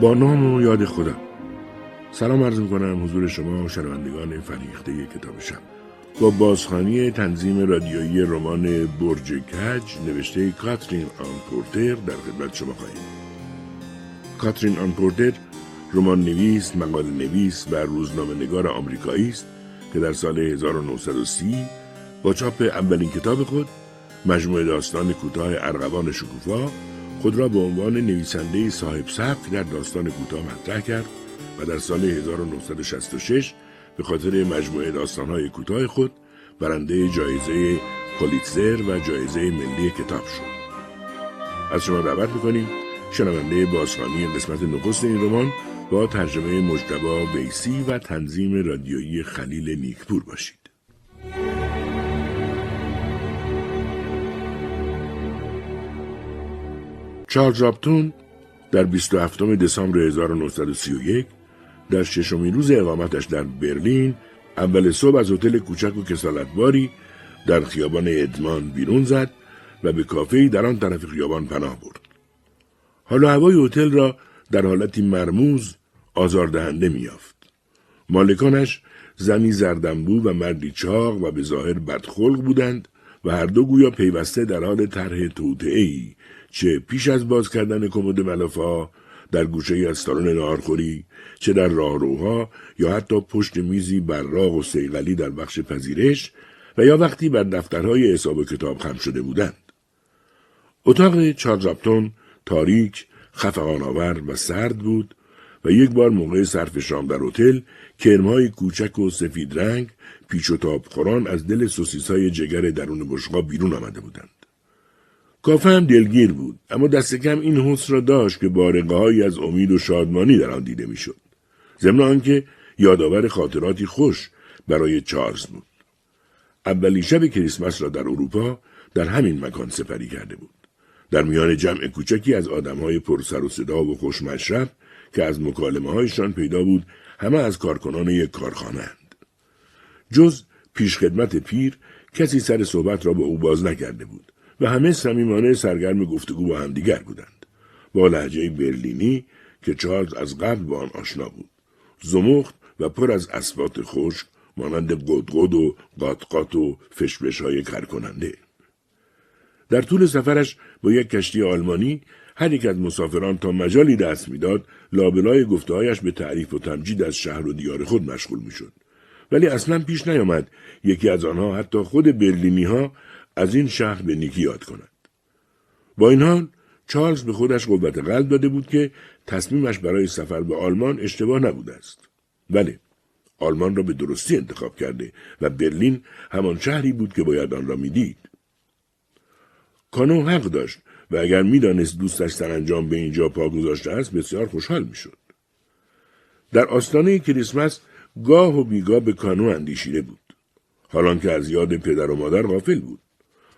با نام و یاد خودم. سلام عرض می‌کنم حضور شما شنوندگان فریخته کتاب شب. با بازخانی تنظیم رادیویی رمان برج کج نوشته کاترین آنپورتر در خدمت شما خواهیم. کاترین آنپورتر رمان نویس، مقال نویس و روزنامه نگار آمریکایی است که در سال 1930 با چاپ اولین کتاب خود مجموعه داستان کوتاه ارغوان شکوفا خود را به عنوان نویسنده صاحب سبک در داستان کوتاه مطرح کرد و در سال 1966 به خاطر مجموعه داستانهای کوتاه خود برنده جایزه پولیتزر و جایزه ملی کتاب شد. از شما دعوت می‌کنیم شنونده بازخوانی قسمت نخست این رمان با ترجمه مجتبا ویسی و تنظیم رادیویی خلیل نیکپور باشید. چارلز رابتون در 27 دسامبر 1931 در ششمین روز اقامتش در برلین اول صبح از هتل کوچک و کسالتباری در خیابان ادمان بیرون زد و به کافه در آن طرف خیابان پناه برد. حالا هوای هتل را در حالتی مرموز آزاردهنده میافت. مالکانش زنی زردنبو و مردی چاق و به ظاهر بدخلق بودند و هر دو گویا پیوسته در حال طرح توطعه چه پیش از باز کردن کمد ملافا در گوشه ای از سالن نهارخوری چه در راهروها یا حتی پشت میزی براق و سیغلی در بخش پذیرش و یا وقتی بر دفترهای حساب و کتاب خم شده بودند. اتاق چارلز تاریک، خفقان آور و سرد بود و یک بار موقع صرف شام در هتل کرمهای کوچک و سفید رنگ پیچ و تاب خوران از دل سوسیس های جگر درون بشقا بیرون آمده بودند. کافه هم دلگیر بود اما دست کم این حس را داشت که بارقه از امید و شادمانی در آن دیده می‌شد. ضمن آنکه یادآور خاطراتی خوش برای چارلز بود. اولین شب کریسمس را در اروپا در همین مکان سپری کرده بود. در میان جمع کوچکی از آدمهای پر سر و صدا و خوشمشرب که از مکالمه هایشان پیدا بود همه از کارکنان یک کارخانه اند. جز پیشخدمت پیر کسی سر صحبت را به او باز نکرده بود. و همه صمیمانه سرگرم گفتگو با همدیگر بودند. با لحجه برلینی که چارلز از قبل با آن آشنا بود. زمخت و پر از اسبات خشک مانند قدقد و قاطقات و فشفش های کرکننده در طول سفرش با یک کشتی آلمانی هر یک از مسافران تا مجالی دست می‌داد لابلای گفتههایش به تعریف و تمجید از شهر و دیار خود مشغول می‌شد. ولی اصلا پیش نیامد یکی از آنها حتی خود برلینی ها از این شهر به نیکی یاد کند. با این حال چارلز به خودش قوت قلب داده بود که تصمیمش برای سفر به آلمان اشتباه نبوده است. بله، آلمان را به درستی انتخاب کرده و برلین همان شهری بود که باید آن را می‌دید. کانو حق داشت و اگر می‌دانست دوستش سرانجام به اینجا پا گذاشته است بسیار خوشحال می‌شد. در آستانه کریسمس گاه و بیگاه به کانو اندیشیده بود. حالان که از یاد پدر و مادر غافل بود.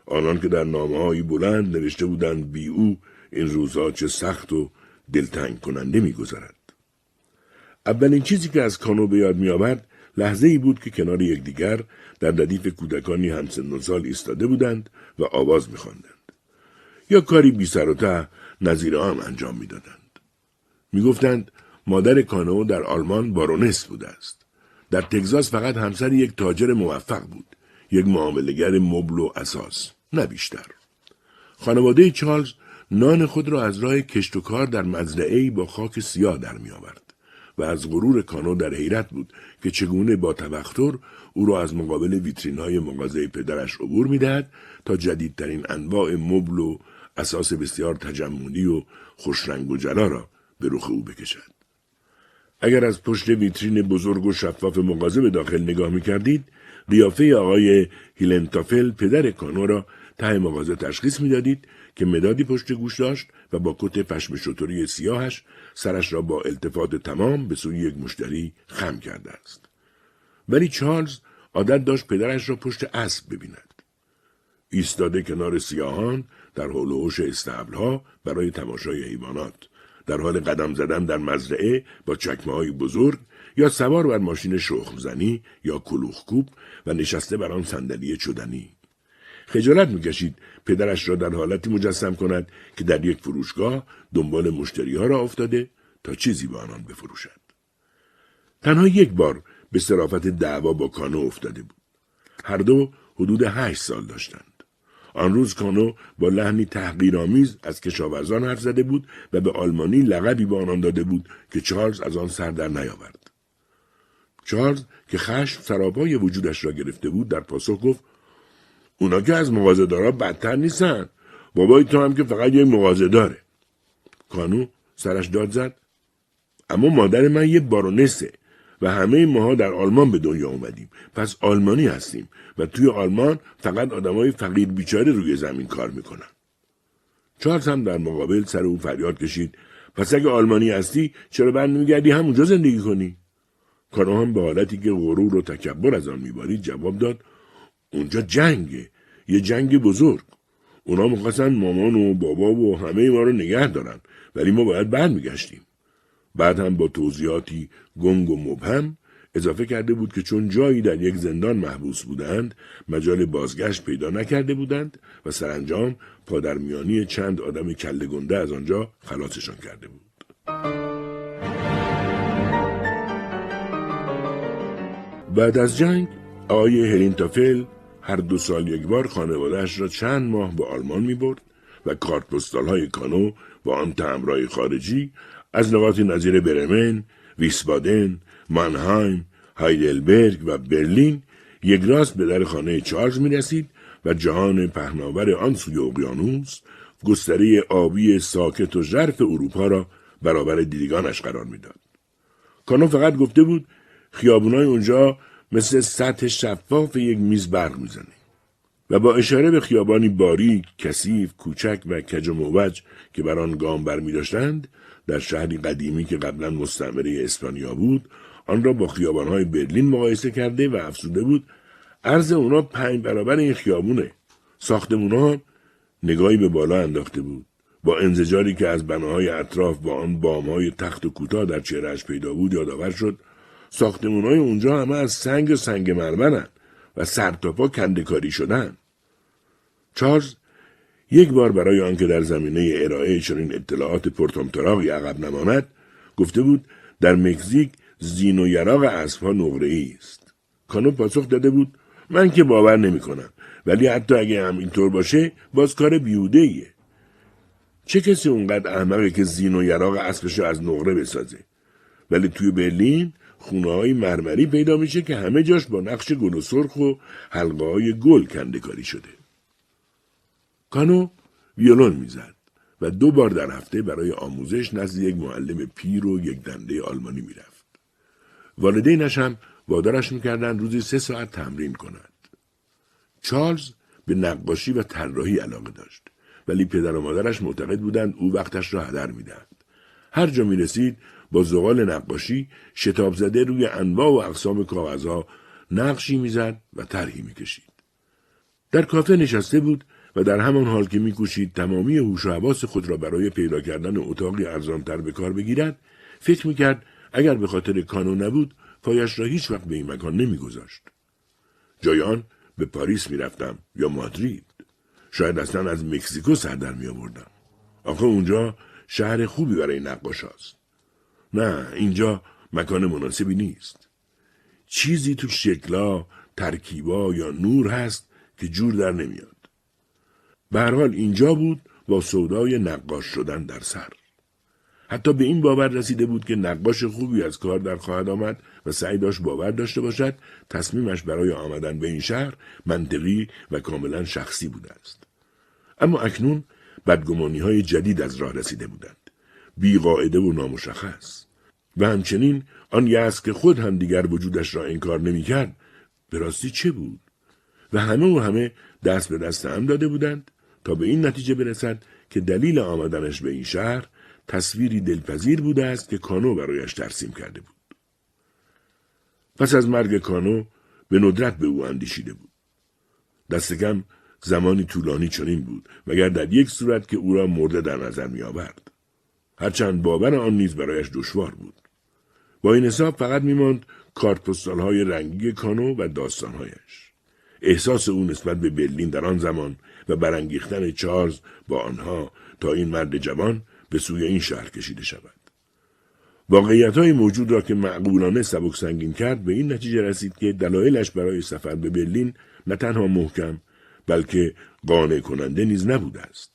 آنان که در نامه بلند نوشته بودند بی او این روزها چه سخت و دلتنگ کننده میگذرد. اولین چیزی که از کانو به یاد میآورد لحظه ای بود که کنار یکدیگر در ردیف کودکانی همسن و سال ایستاده بودند و آواز میخواندند. یا کاری بی سر و ته نظیر آن انجام می‌دادند. می‌گفتند مادر کانو در آلمان بارونس بوده است. در تگزاس فقط همسر یک تاجر موفق بود. یک معاملگر مبل و اساس نه بیشتر. خانواده چارلز نان خود را از راه کشت و کار در مزرعه با خاک سیاه در می آورد و از غرور کانو در حیرت بود که چگونه با تبختر او را از مقابل ویترین های مغازه پدرش عبور می‌دهد تا جدیدترین انواع مبل و اساس بسیار تجملی و خوشرنگ و جلا را به رخ او بکشد. اگر از پشت ویترین بزرگ و شفاف مغازه به داخل نگاه می کردید، قیافه آقای هیلنتافل پدر کانو را ته مغازه تشخیص می‌دادید که مدادی پشت گوش داشت و با کت پشم شطوری سیاهش سرش را با التفات تمام به سوی یک مشتری خم کرده است. ولی چارلز عادت داشت پدرش را پشت اسب ببیند. ایستاده کنار سیاهان در حول و استبلها برای تماشای حیوانات در حال قدم زدن در مزرعه با چکمه های بزرگ یا سوار بر ماشین شخم زنی یا کلوخکوب و نشسته بر آن صندلی چدنی. خجالت می‌کشید پدرش را در حالتی مجسم کند که در یک فروشگاه دنبال مشتری ها را افتاده تا چیزی به آنان بفروشد. تنها یک بار به صرافت دعوا با کانو افتاده بود. هر دو حدود هشت سال داشتند. آن روز کانو با لحنی تحقیرآمیز از کشاورزان حرف زده بود و به آلمانی لقبی به آنان داده بود که چارلز از آن سر در نیاورد. چارلز که خشم سراپای وجودش را گرفته بود در پاسخ گفت اونا که از مغازهدارا بدتر نیستن. بابای تو هم که فقط یک مغازه داره. کانو سرش داد زد. اما مادر من یه بارونسه و همه ماها در آلمان به دنیا اومدیم. پس آلمانی هستیم و توی آلمان فقط آدمای فقیر بیچاره روی زمین کار می‌کنن. چارلز هم در مقابل سر او فریاد کشید. پس اگه آلمانی هستی چرا بعد میگردی همونجا زندگی کنی؟ کانو هم به حالتی که غرور و تکبر از آن میبارید جواب داد اونجا جنگه یه جنگ بزرگ اونا می‌خواستن مامان و بابا و همه ما رو نگه دارن ولی ما باید برمیگشتیم بعد هم با توضیحاتی گنگ و مبهم اضافه کرده بود که چون جایی در یک زندان محبوس بودند مجال بازگشت پیدا نکرده بودند و سرانجام پادرمیانی چند آدم کله گنده از آنجا خلاصشان کرده بود. بعد از جنگ آقای هلینتافل هر دو سال یک بار خانوادهش را چند ماه به آلمان می برد و کارت پستال های کانو با آن تمرای خارجی از نقاطی نظیر برمن، ویسبادن، مانهایم، هایدلبرگ و برلین یک راست به در خانه چارلز می رسید و جهان پهناور آن سوی اقیانوس گستره آبی ساکت و ژرف اروپا را برابر دیدگانش قرار می‌داد. کانو فقط گفته بود خیابونای اونجا مثل سطح شفاف یک میز برق می‌زنه. و با اشاره به خیابانی باریک، کثیف، کوچک و کج و موج که بر آن گام بر داشتند در شهری قدیمی که قبلا مستعمره اسپانیا بود آن را با خیابانهای برلین مقایسه کرده و افزوده بود. عرض اونا پنج برابر این خیابونه. ساختمونا نگاهی به بالا انداخته بود. با انزجاری که از بناهای اطراف با آن بامهای تخت و کوتاه در چهرهش پیدا بود یادآور شد ساختمونهای اونجا همه از سنگ و سنگ مرمرن و سرتاپا کندکاری شدن. چارلز یک بار برای آنکه در زمینه ارائه چنین اطلاعات پرتمطراقی عقب نماند گفته بود در مکزیک زین و یراق اسبها نقره است. کانو پاسخ داده بود من که باور نمی کنم ولی حتی اگه هم اینطور باشه باز کار بیوده ایه. چه کسی اونقدر احمقه که زین و یراق اسبش از نقره بسازه؟ ولی توی برلین خونه های مرمری پیدا میشه که همه جاش با نقش گل و سرخ و حلقه های گل کنده کاری شده. کانو ویولون می‌زد و دو بار در هفته برای آموزش نزد یک معلم پیر و یک دنده آلمانی می‌رفت. والدینش هم وادارش می‌کردند روزی سه ساعت تمرین کند. چارلز به نقاشی و طراحی علاقه داشت ولی پدر و مادرش معتقد بودند او وقتش را هدر می‌دهد. هر جا می رسید با زغال نقاشی شتاب زده روی انواع و اقسام کاغذها نقشی می‌زد و طرحی می‌کشید. در کافه نشسته بود و در همان حال که میکوشید تمامی هوش و حواس خود را برای پیدا کردن اتاقی ارزانتر به کار بگیرد فکر می‌کرد اگر به خاطر کانو نبود پایش را هیچ وقت به این مکان نمیگذاشت جای آن به پاریس می‌رفتم یا مادرید شاید اصلا از مکزیکو سر در می آوردم. آخه اونجا شهر خوبی برای نقاش هست. نه اینجا مکان مناسبی نیست. چیزی تو شکلا، ترکیبا یا نور هست که جور در نمیاد. به حال اینجا بود با سودای نقاش شدن در سر. حتی به این باور رسیده بود که نقاش خوبی از کار در خواهد آمد و سعی داشت باور داشته باشد تصمیمش برای آمدن به این شهر منطقی و کاملا شخصی بوده است. اما اکنون بدگمانی های جدید از راه رسیده بودند. بیقاعده و نامشخص. و همچنین آن یأس که خود هم دیگر وجودش را انکار نمی‌کرد به راستی چه بود و همه و همه دست به دست هم داده بودند تا به این نتیجه برسد که دلیل آمدنش به این شهر تصویری دلپذیر بوده است که کانو برایش ترسیم کرده بود. پس از مرگ کانو به ندرت به او اندیشیده بود. دست کم زمانی طولانی چنین بود مگر در یک صورت که او را مرده در نظر می آورد. هرچند باور آن نیز برایش دشوار بود. با این حساب فقط میماند کارت های رنگی کانو و داستانهایش. احساس او نسبت به برلین در آن زمان و برانگیختن چارلز با آنها تا این مرد جوان به سوی این شهر کشیده شود. واقعیت های موجود را که معقولانه سبک سنگین کرد به این نتیجه رسید که دلایلش برای سفر به برلین نه تنها محکم بلکه قانع کننده نیز نبوده است.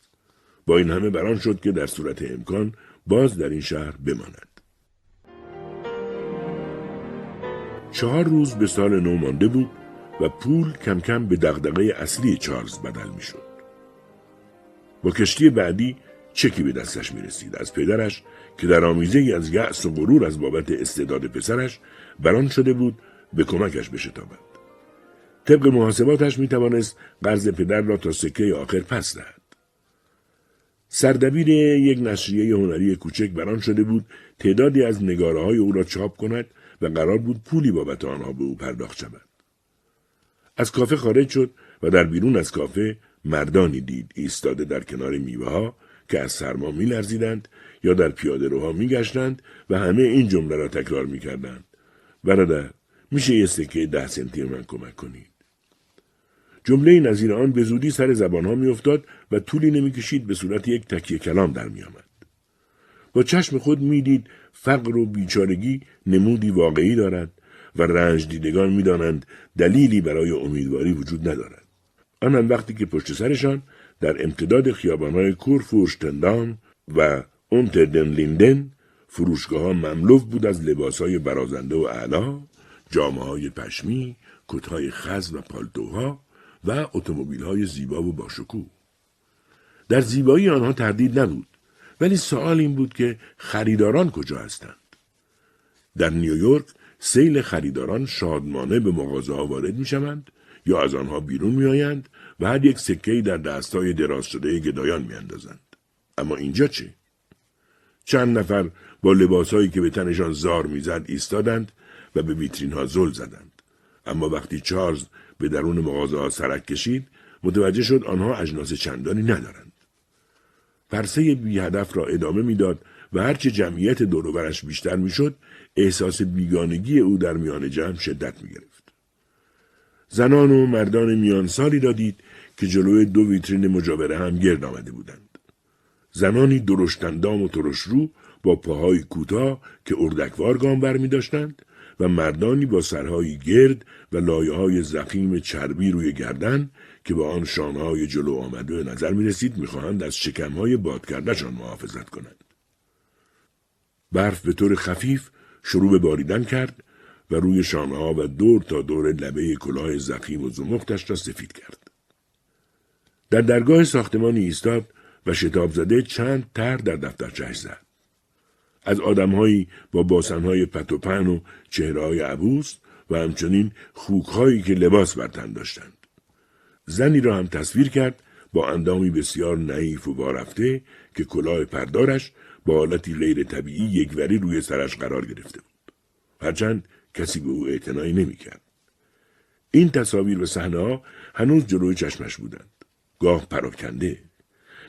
با این همه بران شد که در صورت امکان باز در این شهر بماند. چهار روز به سال نو مانده بود و پول کم کم به دغدغه اصلی چارلز بدل می شد. با کشتی بعدی چکی به دستش می رسید از پدرش که در آمیزه از یأس و غرور از بابت استعداد پسرش بران شده بود به کمکش بشتابد. طبق محاسباتش می توانست قرض پدر را تا سکه آخر پس دهد. سردبیر یک نشریه هنری کوچک بران شده بود تعدادی از نگاره های او را چاپ کند و قرار بود پولی بابت آنها به او پرداخت شود. از کافه خارج شد و در بیرون از کافه مردانی دید ایستاده در کنار میوه ها که از سرما میلرزیدند یا در پیاده روها میگشتند و همه این جمله را تکرار می‌کردند. برادر میشه یه سکه ده سنتی من کمک کنید. جمله نظیر آن به زودی سر زبانها میافتاد و طولی نمی‌کشید به صورت یک تکیه کلام در میآمد. با چشم خود می‌دید فقر و بیچارگی نمودی واقعی دارد و رنج دیدگان می‌دانند دلیلی برای امیدواری وجود ندارد آنم وقتی که پشت سرشان در امتداد خیابانهای کورفورشتندام و اونتردن لیندن فروشگاه ها مملو بود از لباس های برازنده و اعلا، جامعه های پشمی، کتهای خز و پالتوها و اتومبیل های زیبا و باشکوه. در زیبایی آنها تردید نبود ولی سوال این بود که خریداران کجا هستند در نیویورک سیل خریداران شادمانه به مغازه ها وارد می شوند یا از آنها بیرون می آیند و هر یک سکه در دستای دراز شده گدایان می اندازند. اما اینجا چه؟ چند نفر با لباسهایی که به تنشان زار می‌زد ایستادند و به ویترین ها زل زدند. اما وقتی چارلز به درون مغازه ها سرک کشید متوجه شد آنها اجناس چندانی ندارند. پرسه بی هدف را ادامه می‌داد و هرچه جمعیت دوروبرش بیشتر می‌شد احساس بیگانگی او در میان جمع شدت می گرفت. زنان و مردان میان سالی را دید که جلوی دو ویترین مجاوره هم گرد آمده بودند. زنانی درشتندام و ترشرو با پاهای کوتاه که اردکوار گام بر می داشتند و مردانی با سرهای گرد و لایه های زخیم چربی روی گردن که با آن شانهای جلو آمده به نظر می رسید می خواهند از شکمهای باد کردشان محافظت کنند. برف به طور خفیف شروع به باریدن کرد و روی شانه و دور تا دور لبه کلاه زخیم و زمختش را سفید کرد. در درگاه ساختمانی ایستاد و شتاب زده چند تر در دفترچهش زد. از آدمهایی با باسنهای پتوپن و چهرههای عبوس و همچنین خوکهایی که لباس بر تن داشتند. زنی را هم تصویر کرد با اندامی بسیار نعیف و بارفته که کلاه پردارش با حالتی غیر طبیعی یکوری روی سرش قرار گرفته بود. هرچند کسی به او اعتنایی نمی‌کرد. این تصاویر و صحنه ها هنوز جلوی چشمش بودند. گاه پراکنده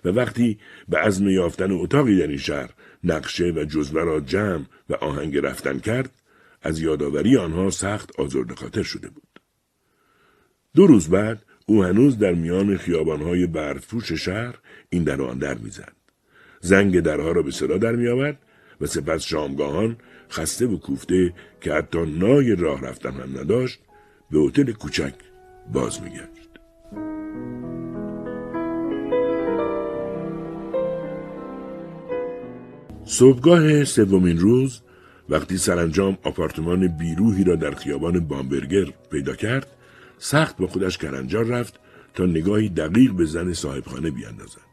و وقتی به عزم یافتن اتاقی در این شهر نقشه و جزوه را جمع و آهنگ رفتن کرد از یادآوری آنها سخت آزرده خاطر شده بود. دو روز بعد او هنوز در میان خیابانهای برفپوش شهر این در آن در می‌زد. زنگ درها را به صدا در میآورد و سپس شامگاهان خسته و کوفته که حتی نای راه رفتن هم نداشت به هتل کوچک باز میگشت. صبحگاه سومین روز وقتی سرانجام آپارتمان بیروهی را در خیابان بامبرگر پیدا کرد سخت با خودش کرنجار رفت تا نگاهی دقیق به زن صاحبخانه بیاندازد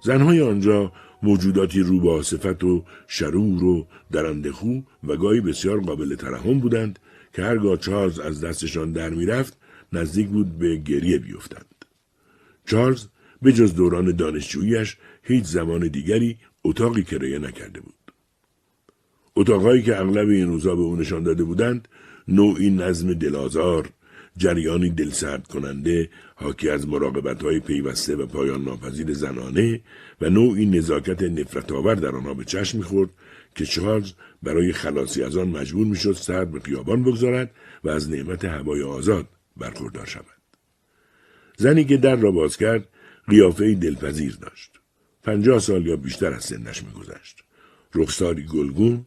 زنهای آنجا موجوداتی رو با صفت و شرور و درندخو و گاهی بسیار قابل ترحم بودند که هرگاه چارلز از دستشان در می‌رفت نزدیک بود به گریه بیفتند. چارلز به جز دوران دانشجوییش هیچ زمان دیگری اتاقی کرایه نکرده بود. اتاقهایی که اغلب این روزا به او نشان داده بودند نوعی نظم دلازار جریانی دلسرد کننده حاکی از مراقبت های پیوسته و پایان ناپذیر زنانه و نوعی نزاکت نفرت آور در آنها به چشم می‌خورد که چارلز برای خلاصی از آن مجبور می‌شد سر به خیابان بگذارد و از نعمت هوای آزاد برخوردار شود. زنی که در را باز کرد قیافه دلپذیر داشت. پنجاه سال یا بیشتر از سنش میگذشت. رخساری گلگون،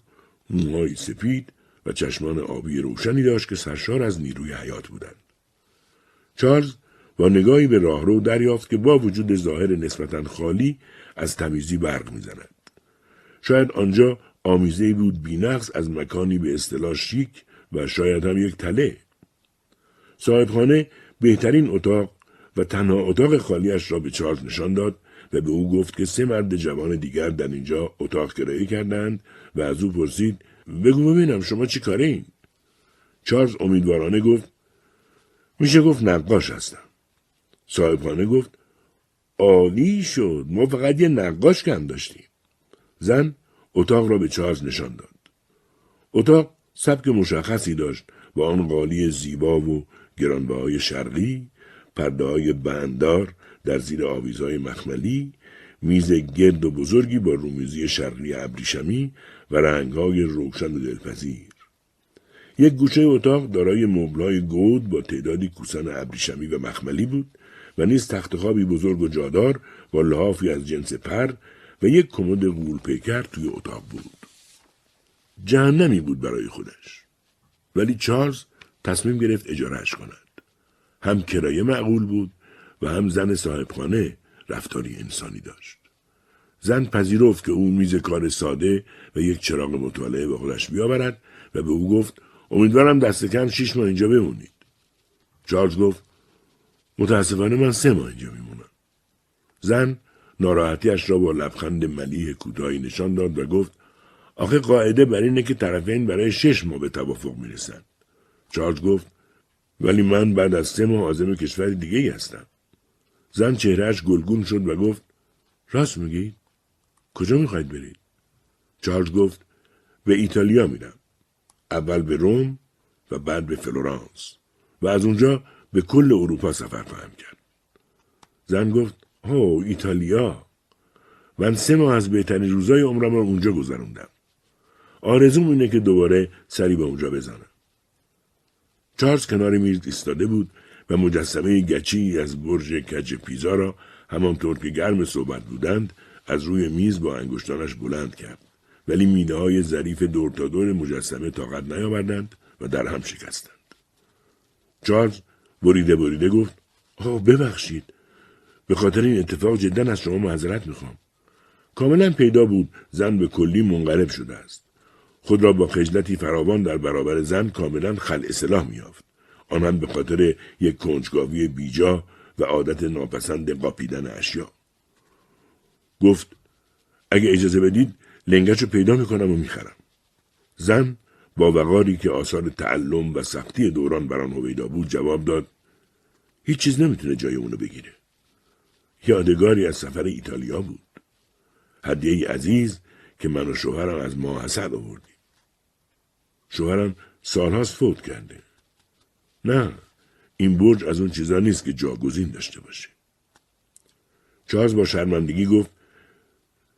موهای سپید و چشمان آبی روشنی داشت که سرشار از نیروی حیات بودند. چارلز با نگاهی به راهرو دریافت که با وجود ظاهر نسبتا خالی از تمیزی برق می‌زند. شاید آنجا آمیزه بود بینقص از مکانی به اصطلاح شیک و شاید هم یک تله. صاحبخانه بهترین اتاق و تنها اتاق خالیش را به چارلز نشان داد و به او گفت که سه مرد جوان دیگر در اینجا اتاق کرایه کردند و از او پرسید بگو ببینم شما چی کاره این؟ چارلز امیدوارانه گفت میشه گفت نقاش هستم. صاحبخانه گفت عالی شد ما فقط یه نقاش کم داشتیم. زن اتاق را به چارلز نشان داد. اتاق سبک مشخصی داشت با آن قالی زیبا و گرانبهای شرقی، پرده های بندار در زیر آویزهای مخملی، میز گرد و بزرگی با رومیزی شرقی ابریشمی و رنگهای روشن و دلپذیر. یک گوشه اتاق دارای مبلای گود با تعدادی کوسن ابریشمی و مخملی بود و نیز تخت خوابی بزرگ و جادار با لحافی از جنس پر و یک کمد غول پیکر توی اتاق بود. جهنمی بود برای خودش. ولی چارلز تصمیم گرفت اجارهش کند. هم کرایه معقول بود و هم زن صاحبخانه رفتاری انسانی داشت. زن پذیرفت که او میز کار ساده و یک چراغ مطالعه به خودش بیاورد و به او گفت امیدوارم دست کم شیش ماه اینجا بمونید. چارلز گفت متاسفانه من سه ماه اینجا میمونم. زن ناراحتیش را با لبخند ملیح کوتاهی نشان داد و گفت آخه قاعده بر اینه که طرفین برای شش ماه به توافق می‌رسند. چارلز گفت ولی من بعد از سه ماه آزم کشور دیگه هستم. زن چهرهش گلگون شد و گفت راست میگید؟ کجا می‌خواید برید؟ چارلز گفت به ایتالیا میرم. اول به روم و بعد به فلورانس و از اونجا به کل اروپا سفر خواهم کرد. زن گفت او ایتالیا من سه ماه از بهترین روزای عمرم را اونجا گذروندم. آرزوم اینه که دوباره سری به اونجا بزنم. چارلز کنار میز ایستاده بود و مجسمه گچی از برج کج پیزا را همانطور که گرم صحبت بودند از روی میز با انگشتانش بلند کرد. ولی مینه های ظریف دور تا دور مجسمه طاقت نیاوردند و در هم شکستند. چارلز بریده بریده گفت آه ببخشید به خاطر این اتفاق جدا از شما معذرت می‌خوام. کاملا پیدا بود زن به کلی منقلب شده است. خود را با خجلتی فراوان در برابر زن کاملا خل اصلاح میافت. آن هم به خاطر یک کنجکاوی بیجا و عادت ناپسند قاپیدن اشیا. گفت اگه اجازه بدید لنگش رو پیدا می‌کنم و می‌خرم. زن با وقاری که آثار تعلم و سختی دوران بر آن هویدا بود جواب داد هیچ چیز نمی‌تونه جای اونو بگیره. یادگاری از سفر ایتالیا بود. هدیه عزیز که من و شوهرم از ما حسد آوردیم. شوهرم سالهاست فوت کرده. نه این برج از اون چیزا نیست که جاگزین داشته باشه. چارلز با شرمندگی گفت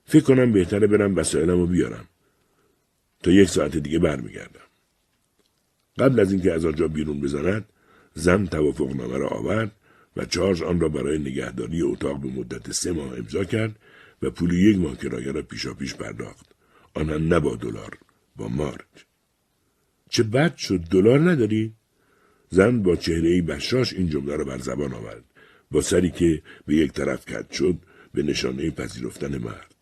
فکر کنم بهتره برم وسایلم رو بیارم. تا یک ساعت دیگه برمیگردم. قبل از اینکه از آنجا بیرون بزند زن توافقنامه را آورد و چارلز آن را برای نگهداری اتاق به مدت سه ماه امضا کرد و پول یک ماه کرایه را پیشا پیش پرداخت آنها نه با دلار با مارک. چه بد شد دلار نداری؟ زن با چهره بشاش این جمله را بر زبان آورد. با سری که به یک طرف کد شد به نشانه پذیرفتن مرد.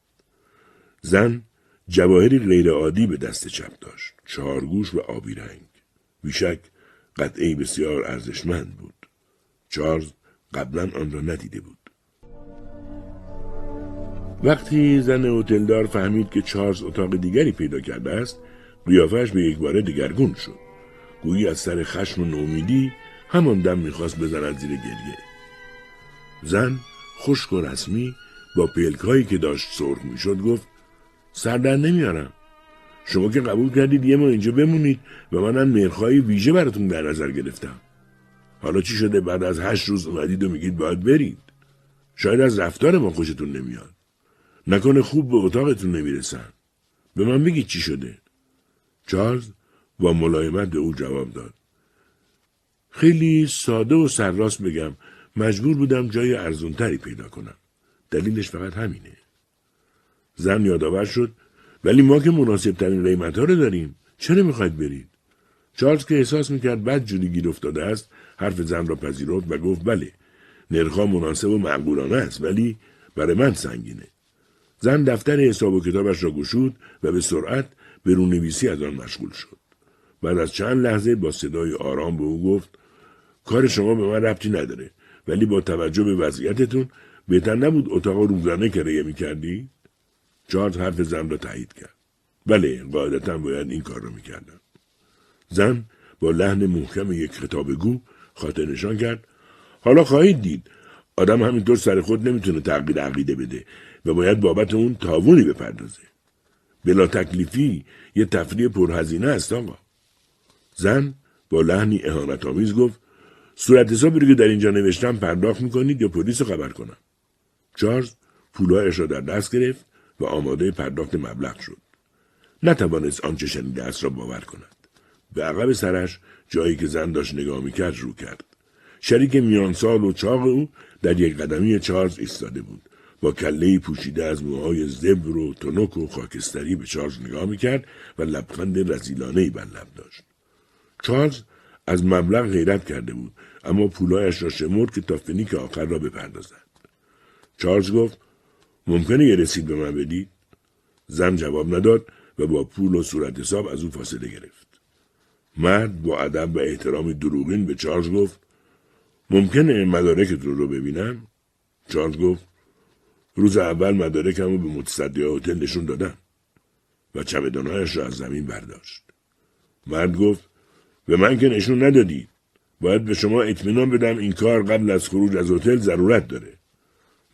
زن جواهری غیرعادی به دست چپ داشت. چهارگوش و آبی رنگ. بیشک قطعه بسیار ارزشمند بود. چارلز قبلا آن را ندیده بود. وقتی زن هتلدار فهمید که چارلز اتاق دیگری پیدا کرده است قیافش به یک باره دگرگون شد. گویی از سر خشم و نومیدی همان دم می‌خواست بزند زیر گریه. زن خشک و رسمی با پلکهایی که داشت سرخ می‌شد گفت سردر نمیارم. شما که قبول کردید یه ما اینجا بمونید و منم مرخای ویژه براتون در نظر گرفتم. حالا چی شده؟ بعد از هشت روز اومدید و میگید باید برید. شاید از رفتار ما خوشتون نمیاد. نکنه خوب به اتاقتون نمی‌رسن. به من بگید چی شده؟ چارلز با ملایمت به او جواب داد. خیلی ساده و سرراست بگم مجبور بودم جای ارزونتری پیدا کنم. دلیلش فقط همینه. زن یادآور شد. ولی ما که مناسب ترین قیمت ها رو داریم. چرا می‌خواید برید؟ چارلز که احساس می‌کرد بد جوری گیر افتاده است حرف زن را پذیرفت و گفت بله نرخها مناسب و معقولانه است ولی برای من سنگینه. زن دفتر حساب و کتابش را گشود و به سرعت به رونویسی از آن مشغول شد. بعد از چند لحظه با صدای آرام به او گفت کار شما به من ربطی نداره ولی با توجه به وضعیتتون بهتر نبود اتاق روزانه کرایه می‌کردی؟ چارلز حرف زن را تایید کرد. بله قاعدتا باید این کار را می‌کردم زن با لحن محکم یک خطابگو خاطر نشان کرد. حالا خواهید دید آدم همینطور سر خود نمی‌تونه تغییر عقیده بده و باید بابت اون تاوونی بپردازه. بلا تکلیفی یه تفریح پرهزینه است آقا. زن با لحنی اهانت آمیز گفت صورت حسابی که در اینجا نوشتم پرداخت می‌کنید یا پلیس رو خبر کنم؟ چارلز پولهایش را در دست گرفت و آماده پرداخت مبلغ شد. نتوانست آنچه شنیده است را باور کند. به عقب سرش جایی که زن داشت نگاه می‌کرد رو کرد. شریک میانسال و چاق او در یک قدمی چارلز ایستاده بود. با کله پوشیده از موهای زبر و تنک و خاکستری به چارلز نگاه می‌کرد و لبخند رزیلانهای بر لب داشت. چارلز از مبلغ غیرت کرده بود اما پولایش را شمرد که تا فنیک آخر را بپردازد. چارلز گفت ممکنه یه رسید به من بدید؟ زن جواب نداد و با پول و صورت حساب از او فاصله گرفت. مرد با ادب و احترام دروغین به چارلز گفت ممکنه مدارکت رو, رو ببینم؟ چارلز گفت روز اول مدارکم رو به متصدی هتل نشون دادم و چمدانهایش را از زمین برداشت. مرد گفت به من که نشون ندادی باید به شما اطمینان بدم این کار قبل از خروج از هتل ضرورت داره.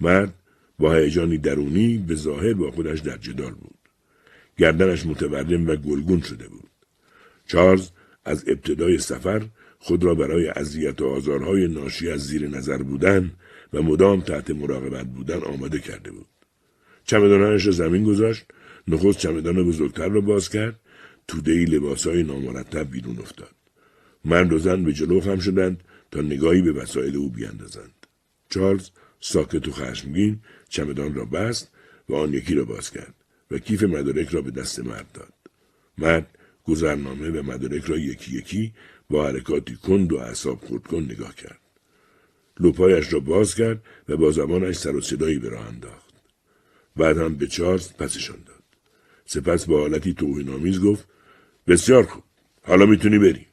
مرد با هیجانی درونی به ظاهر با خودش در جدال بود گردنش متورم و گلگون شده بود چارلز از ابتدای سفر خود را برای اذیت و آزارهای ناشی از زیر نظر بودن و مدام تحت مراقبت بودن آماده کرده بود. چمدانهایش را زمین گذاشت، نخست چمدان بزرگتر را باز کرد، تودهای لباسهای نامرتب بیرون افتاد. مرد و زن به جلو خم شدند تا نگاهی به وسایل او بیاندازند. چارلز ساکت و خشمگین چمدان را بست و آن یکی را باز کرد و کیف مدارک را به دست مرد داد. مرد گذرنامه و مدارک را یکی یکی با حرکاتی کند و اعصاب خورد کن نگاه کرد. لوپایش را باز کرد و با زبانش سر و صدایی به راه انداخت. بعد هم به چارلز پسشان داد. سپس با حالتی توهینآمیز گفت بسیار خوب. حالا می‌تونی بری.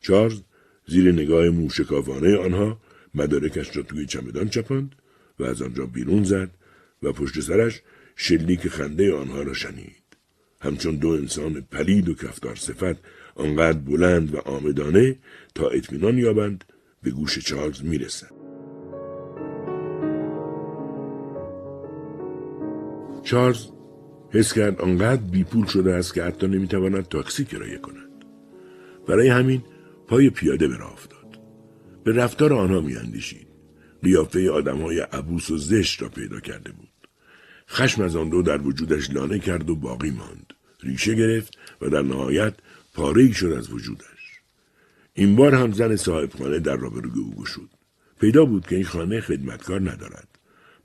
چارلز زیر نگاه موشکافانه آنها مدارکش را توی چمدان چپاند و از آنجا بیرون زد و پشت سرش شلیک خنده آنها را شنید. همچون دو انسان پلید و کفتار صفت آنقدر بلند و آمدانه تا اطمینان یابند به گوش چارلز می‌رسند. چارلز حس کرد آنقدر بیپول شده است که حتی نمی‌تواند تاکسی کرایه کند. برای همین پای پیاده به راه افتاد. به رفتار آنها میاندیشید. قیافه آدمهای عبوس و زشت را پیدا کرده بود. خشم از آن دو در وجودش لانه کرد و باقی ماند. ریشه گرفت و در نهایت پاره شد از وجودش. این بار هم زن صاحب خانه در روبروی او گشود. پیدا بود که این خانه خدمتکار ندارد.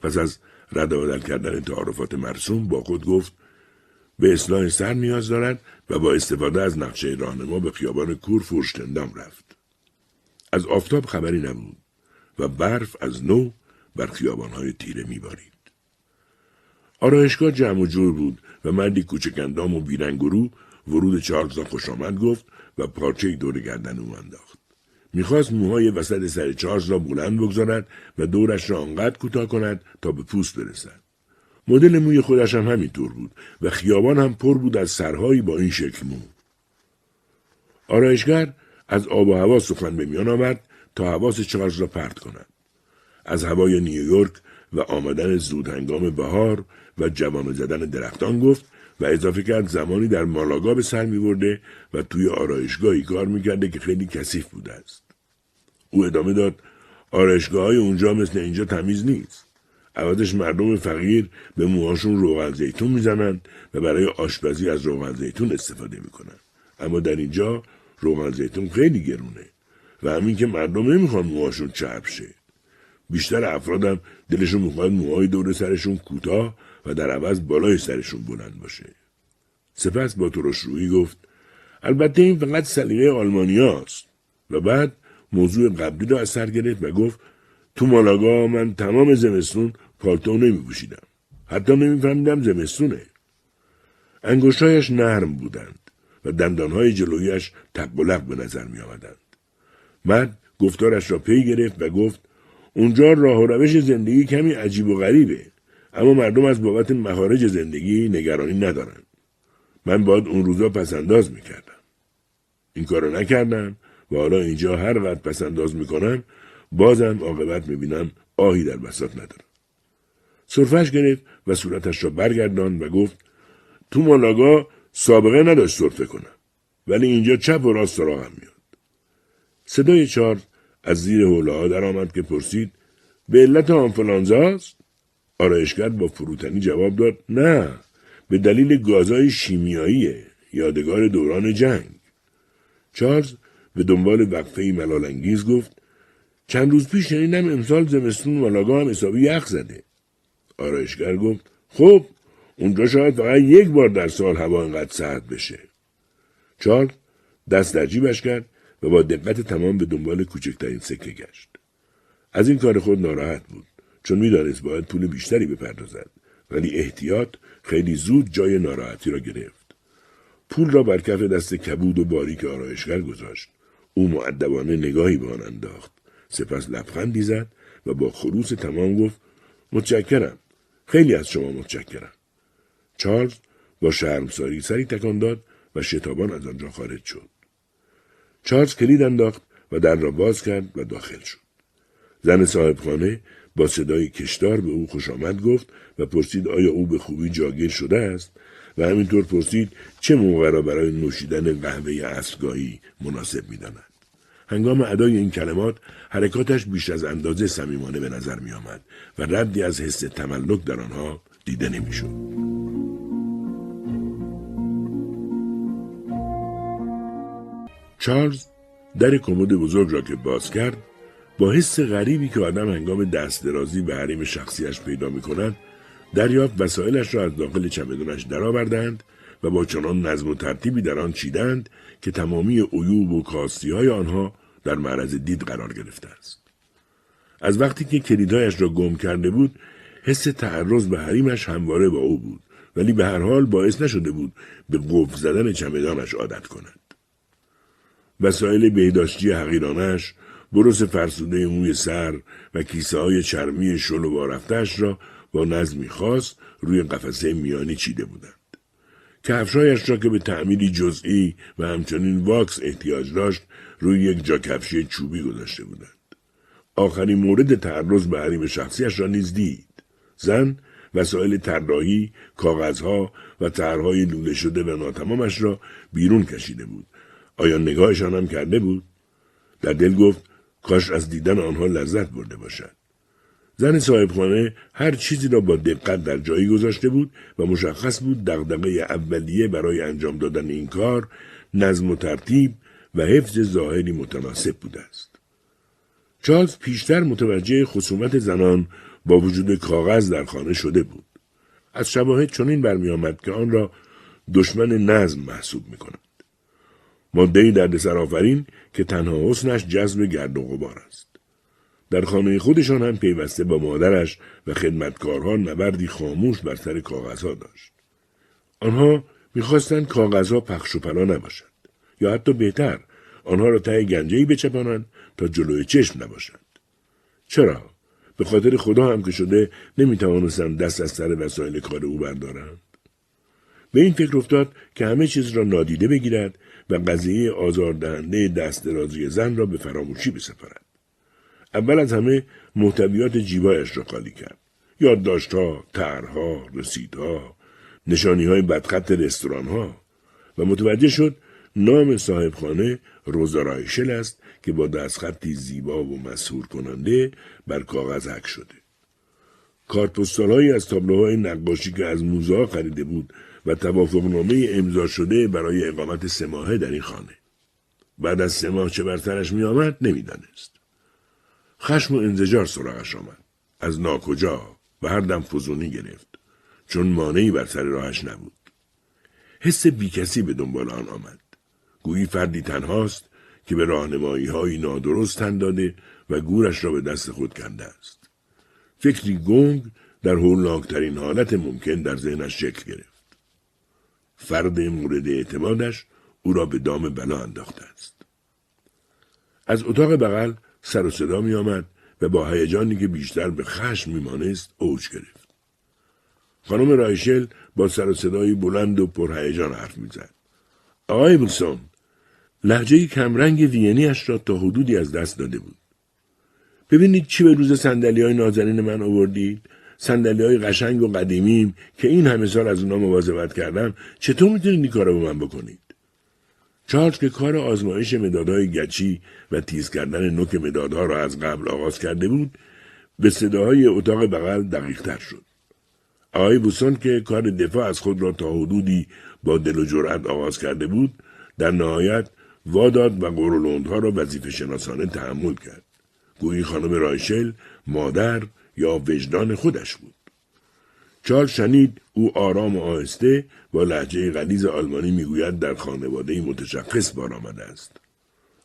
پس از رد و کردن تعارفات مرسوم با خود گفت به اصلاح سر نیاز دارد و با استفاده از نقشه راهنما به خیابان کور فورشتندام رفت. از آفتاب خبری نبود و برف از نو بر خیابانهای تیره میبارید. آرایشگاه جمع و جور بود و مردی کوچکندام و بیرنگ ورود چارلز را خوش آمد گفت و پارچه دور گردن او انداخت. می‌خواست موهای وسط سر چارلز را بلند بگذارد و دورش را آنقدر کوتاه کند تا به پوست برسد. مدل موی خودش هم همینطور بود و خیابان هم پر بود از سرهایی با این شکل مو. آرایشگر از آب و هوا سخن به میان آورد تا حواس چارلز را پرت کند. از هوای نیویورک و آمدن زود هنگام بهار و جوانه زدن درختان گفت و اضافه کرد زمانی در مالاگا به سر می برده و توی آرایشگاهی کار می‌کرده که خیلی کثیف بوده است. او ادامه داد آرایشگاه های اونجا مثل اینجا تمیز نیست. عوضش مردم فقیر به موهاشون روغن زیتون می‌زنند و برای آشپزی از روغن زیتون استفاده می‌کنند. اما در اینجا روغن زیتون خیلی گرونه و همین که مردم نمی‌خوان موهاشون چرب شه. بیشتر افرادم دلشون می‌خواد موهای دور سرشون کوتاه و در عوض بالای سرشون بلند باشه سپس با ترشرویی گفت البته این فقط سلیقه آلمانیاست و بعد موضوع قبلی را از سر گرفت و گفت تو مالاگا من تمام زمستون پالتو نمی پوشیدم. حتی نمیفهمیدم زمستونه. انگشتهایش نرم بودند و دندانهای جلویش تقبلق به نظر می آمدند. مرد گفتارش را پی گرفت و گفت اونجا راه و روش زندگی کمی عجیب و غریبه اما مردم از بابت مخارج زندگی نگرانی ندارند. من باید اون روزا پسنداز می‌کردم. این کارو نکردم و حالا اینجا هر وقت پسنداز می‌کنم بازم عاقبت می‌بینم آهی در بساط ندارم. صرفش گرفت و صورتش را برگردان و گفت تو مالاگا سابقه نداشت صرفه کنم ولی اینجا چپ و راست سراغم میاد. صدای چارلز از زیر حوله در آمد که پرسید به علت آنفلانزاست؟ آرایشگر با فروتنی جواب داد نه به دلیل گازهای شیمیاییه یادگار دوران جنگ. چارلز به دنبال وقفه ملال انگیز گفت چند روز پیش شنیدم امسال زمستون مالاگا هم حسابی یخ زده. آرایشگر گفت خب اونجا شاید فقط یک بار در سال هوا انقدر سرد بشه. چارلز دست در جیبش کرد و با دقت تمام به دنبال کوچکترین سکه گشت. از این کار خود ناراحت بود چون می‌دانست باید پول بیشتری بپردازد ولی احتیاط خیلی زود جای ناراحتی را گرفت. پول را بر کف دست کبود و باریک آرایشگر گذاشت. او معدبانه نگاهی به آن انداخت. سپس لبخندی زد و با خروس تمام گفت متشکرم. خیلی از شما متشکرم. چارلز با شرمساری سری تکان داد و شتابان از آنجا خارج شد. چارلز کلید انداخت و در را باز کرد و داخل شد. زن صاحبخانه با صدای کشدار به او خوش آمد گفت و پرسید آیا او به خوبی جاگیر شده است و همینطور پرسید چه موقع را برای نوشیدن قهوه اصلگاهی مناسب می‌داند هنگام ادای این کلمات حرکاتش بیش از اندازه صمیمانه به نظر می آمد و ردی از حس تملک در آنها دیده نمی‌شد. چارلز در کمد بزرگ را که باز کرد با حس غریبی که آدم هنگام دست درازی به حریم شخصیش پیدا می کند دریافت وسایلش را از داخل چمدانش درآوردند و با چنان نظم و ترتیبی در آن چیدند که تمامی عیوب و کاستی های آنها در معرض دید قرار گرفته است. از وقتی که کلیدهایش را گم کرده بود حس تعرض به حریمش همواره با او بود ولی به هر حال باعث نشده بود به قفل زدن چمدانش عادت کند. وسایل بهداشتی حقیرانش برس فرسوده موی سر و کیسه های چرمی شل و بارفتش را با نظمی خاص روی قفسه میانی چیده بودند. کفشایش را که به تعمیری جزئی و همچنین واکس احتیاج داشت روی یک جا کفشی چوبی گذاشته بودند. آخرین مورد تعرض به حریم شخصیش را نیز دید. زن وسایل طراحی، کاغذها و طرحهای لوله شده و ناتمامش را بیرون کشیده بود. آیا نگاهشان هم کرده بود؟ در دل گفت کاش از دیدن آنها لذت برده باشد. زن صاحبخانه هر چیزی را با دقت در جایی گذاشته بود و مشخص بود دغدغه اولیه برای انجام دادن این کار نظم و ترتیب و حفظ ظاهری متناسب بوده است. چارلز پیشتر متوجه خصومت زنان با وجود کاغذ در خانه شده بود. از شواهد چنین برمیآمد که آن را دشمن نظم محسوب می کند. ماده درد سرآفرین که تنها حسنش جذب گرد و غبار است. در خانه خودشان هم پیوسته با مادرش و خدمتکارها نبردی خاموش بر سر کاغذها داشت. آنها می‌خواستند کاغذها پخش و پلا نباشند یا حتی بهتر آنها را ته گنجهای بچپانند تا جلوی چشم نباشند. چرا؟ به خاطر خدا هم که شده نمی‌توانستند دست از سر وسایل کار او بردارند. به این فکر افتاد که همه چیز را نادیده بگیرد و قضیه آزاردهنده دست درازی زن را به فراموشی بسپارد. اول از همه محتویات جیبایش را خالی کرد. یادداشتها، طرحها، رسیدها، نشانی های بدخط رستوران ها و متوجه شد نام صاحبخانه روزا رایشل است که با دستخطی زیبا و مسهور کننده بر کاغذ حک شده. کارت از تابلوهای نقاشی که از موزه خریده بود و توافقنامه امضا شده برای اقامت سه ماهه در این خانه. بعد از سه ماه چه بر سرش می آمد نمی‌دانست. خشم و انزجار سراغش آمد. از ناکجا و هر دم فزونی گرفت. چون مانعی بر سر راهش نبود. حس بیکسی به دنبال آن آمد. گویی فردی تنهاست که به راهنمایی های نادرست تن داده و گورش را به دست خود کنده است. فکری گنگ در هولناکترین حالت ممکن در ذهنش شکل گرفت. فرد مورد اعتمادش او را به دام بلا انداخته است. از اتاق بغل سر و صدا می آمد و با هیجانی که بیشتر به خشم میمانست اوج گرفت. خانم رایشل با سر و صدایی بلند و پرهیجان حرف می‌زد. آقای بوسون لحجه کمرنگ وینیش را تا حدودی از دست داده بود. ببینید چی به روز سندلی های نازنین من آوردید؟ سندلی های قشنگ و قدیمیم که این همه سال از اونا مواظبت کردم چطور می‌تونید این کار رو به من بکنید؟ چارلز که کار آزمایش مدادهای گچی و تیز کردن نوک مدادها را از قبل آغاز کرده بود به صداهای اتاق بغل دقیق تر شد. آقای بوسون که کار دفاع از خود را تا حدودی با دل و جرأت آغاز کرده بود در نهایت واداد و قرولندها را وظیفه شناسانه تحمل کرد. گویی خانم رایشل مادر یا وجدان خودش بود. چارل شنید او آرام و آهسته با لحجه غلیز آلمانی می‌گوید در خانواده متشخص بار آمده است.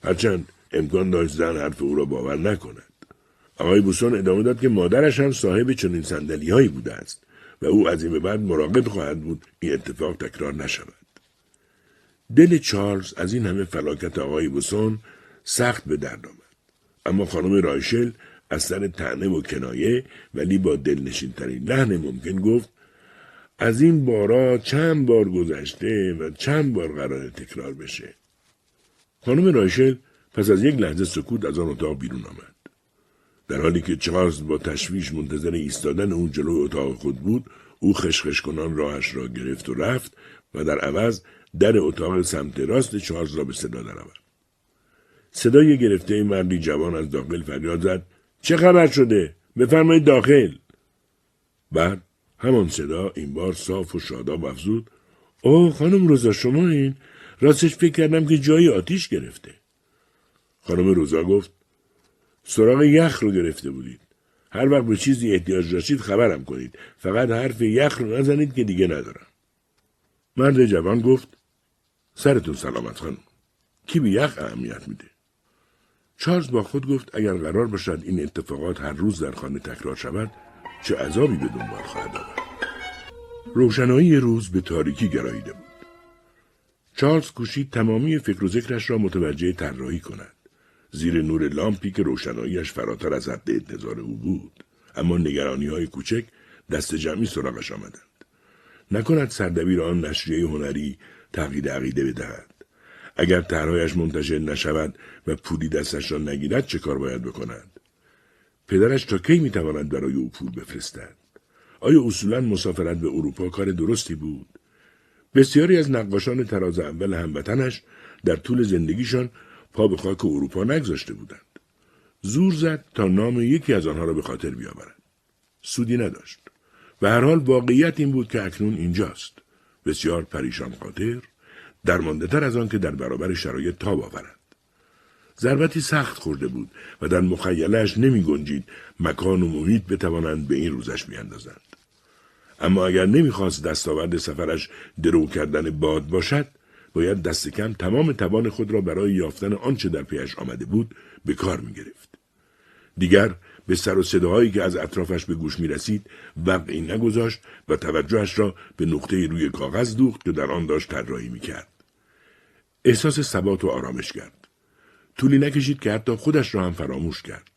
هرچند امکان داشت زن حرف او را باور نکند. آقای بوسون ادامه داد که مادرش هم صاحب چنین صندلی هایی بوده است و او از این به بعد مراقب خواهد بود این اتفاق تکرار نشود. دل چارلز از این همه فلاکت آقای بوسون سخت به درد آمد. اما خانم رایشل از سر تنه و کنایه ولی با دلنشین ترین لحن ممکن گفت از این بارا چند بار گذشته و چند بار قرار تکرار بشه. خانم رایشل پس از یک لحظه سکوت از آن اتاق بیرون آمد. در حالی که چارلز با تشویش منتظر ایستادن اون جلو اتاق خود بود، او خشخش کنان راهش را گرفت و رفت و در عوض در اتاق سمت راست چارلز را به صدا درآورد. صدای گرفته مردی جوان از داخل فریاد زد چه خبر شده؟ بفرمایید داخل. بعد همان صدا این بار صاف و شاداب افزود اوه خانم روزا شما این راستش فکر کردم که جایی آتیش گرفته. خانم روزا گفت سراغ یخ رو گرفته بودید. هر وقت به چیزی احتیاج داشتید خبرم کنید. فقط حرف یخ رو نزنید که دیگه ندارم. مرد جوان گفت سرتون سلامت خانم. کی به یخ اهمیت میده؟ چارلز با خود گفت اگر قرار باشد این اتفاقات هر روز در خانه تکرار شود چه عذابی به دنبال خواهد آورد روشنایی روز به تاریکی گراییده بود. چارلز کوشید تمامی فکر و ذکرش را متوجه طراحی کند. زیر نور لامپی که روشناییش فراتر از حد انتظار او بود. اما نگرانی های کوچک دست جمعی سراغش آمدند. نکند سردبیر آن نشریه هنری تغییر عقیده بدهد. اگر طرحهایش منتشر نشود و پولی دستش را نگیرد چه کار باید بکند پدرش تا کی می‌تواند برای او پول بفرستد؟ آیا اصولا مسافرت به اروپا کار درستی بود؟ بسیاری از نقاشان تراز اول هموطنش در طول زندگیشان پا به خاک اروپا نگذاشته بودند. زور زد تا نام یکی از آنها را به خاطر بیاورد. سودی نداشت. و هر حال واقعیت این بود که اکنون اینجاست. بسیار پریشان خاطر درمانده تر از آن که در برابر شرایط تاب آورد. ضربتی سخت خورده بود و در مخیلش نمی گنجید مکان و محیط بتوانند به این روزش بیاندازند. اما اگر نمی‌خواست دستاورد سفرش درو کردن باد باشد باید دست کم تمام توان خود را برای یافتن آنچه در پیش آمده بود به کار می گرفت. دیگر به سر و صداهایی که از اطرافش به گوش می رسید وقعی نگذاشت و توجهش را به نقطه روی کاغذ دوخت که در آن داشت طراحی می کرد. احساس ثبات و آرامش کرد. طولی نکشید که حتی خودش را هم فراموش کرد.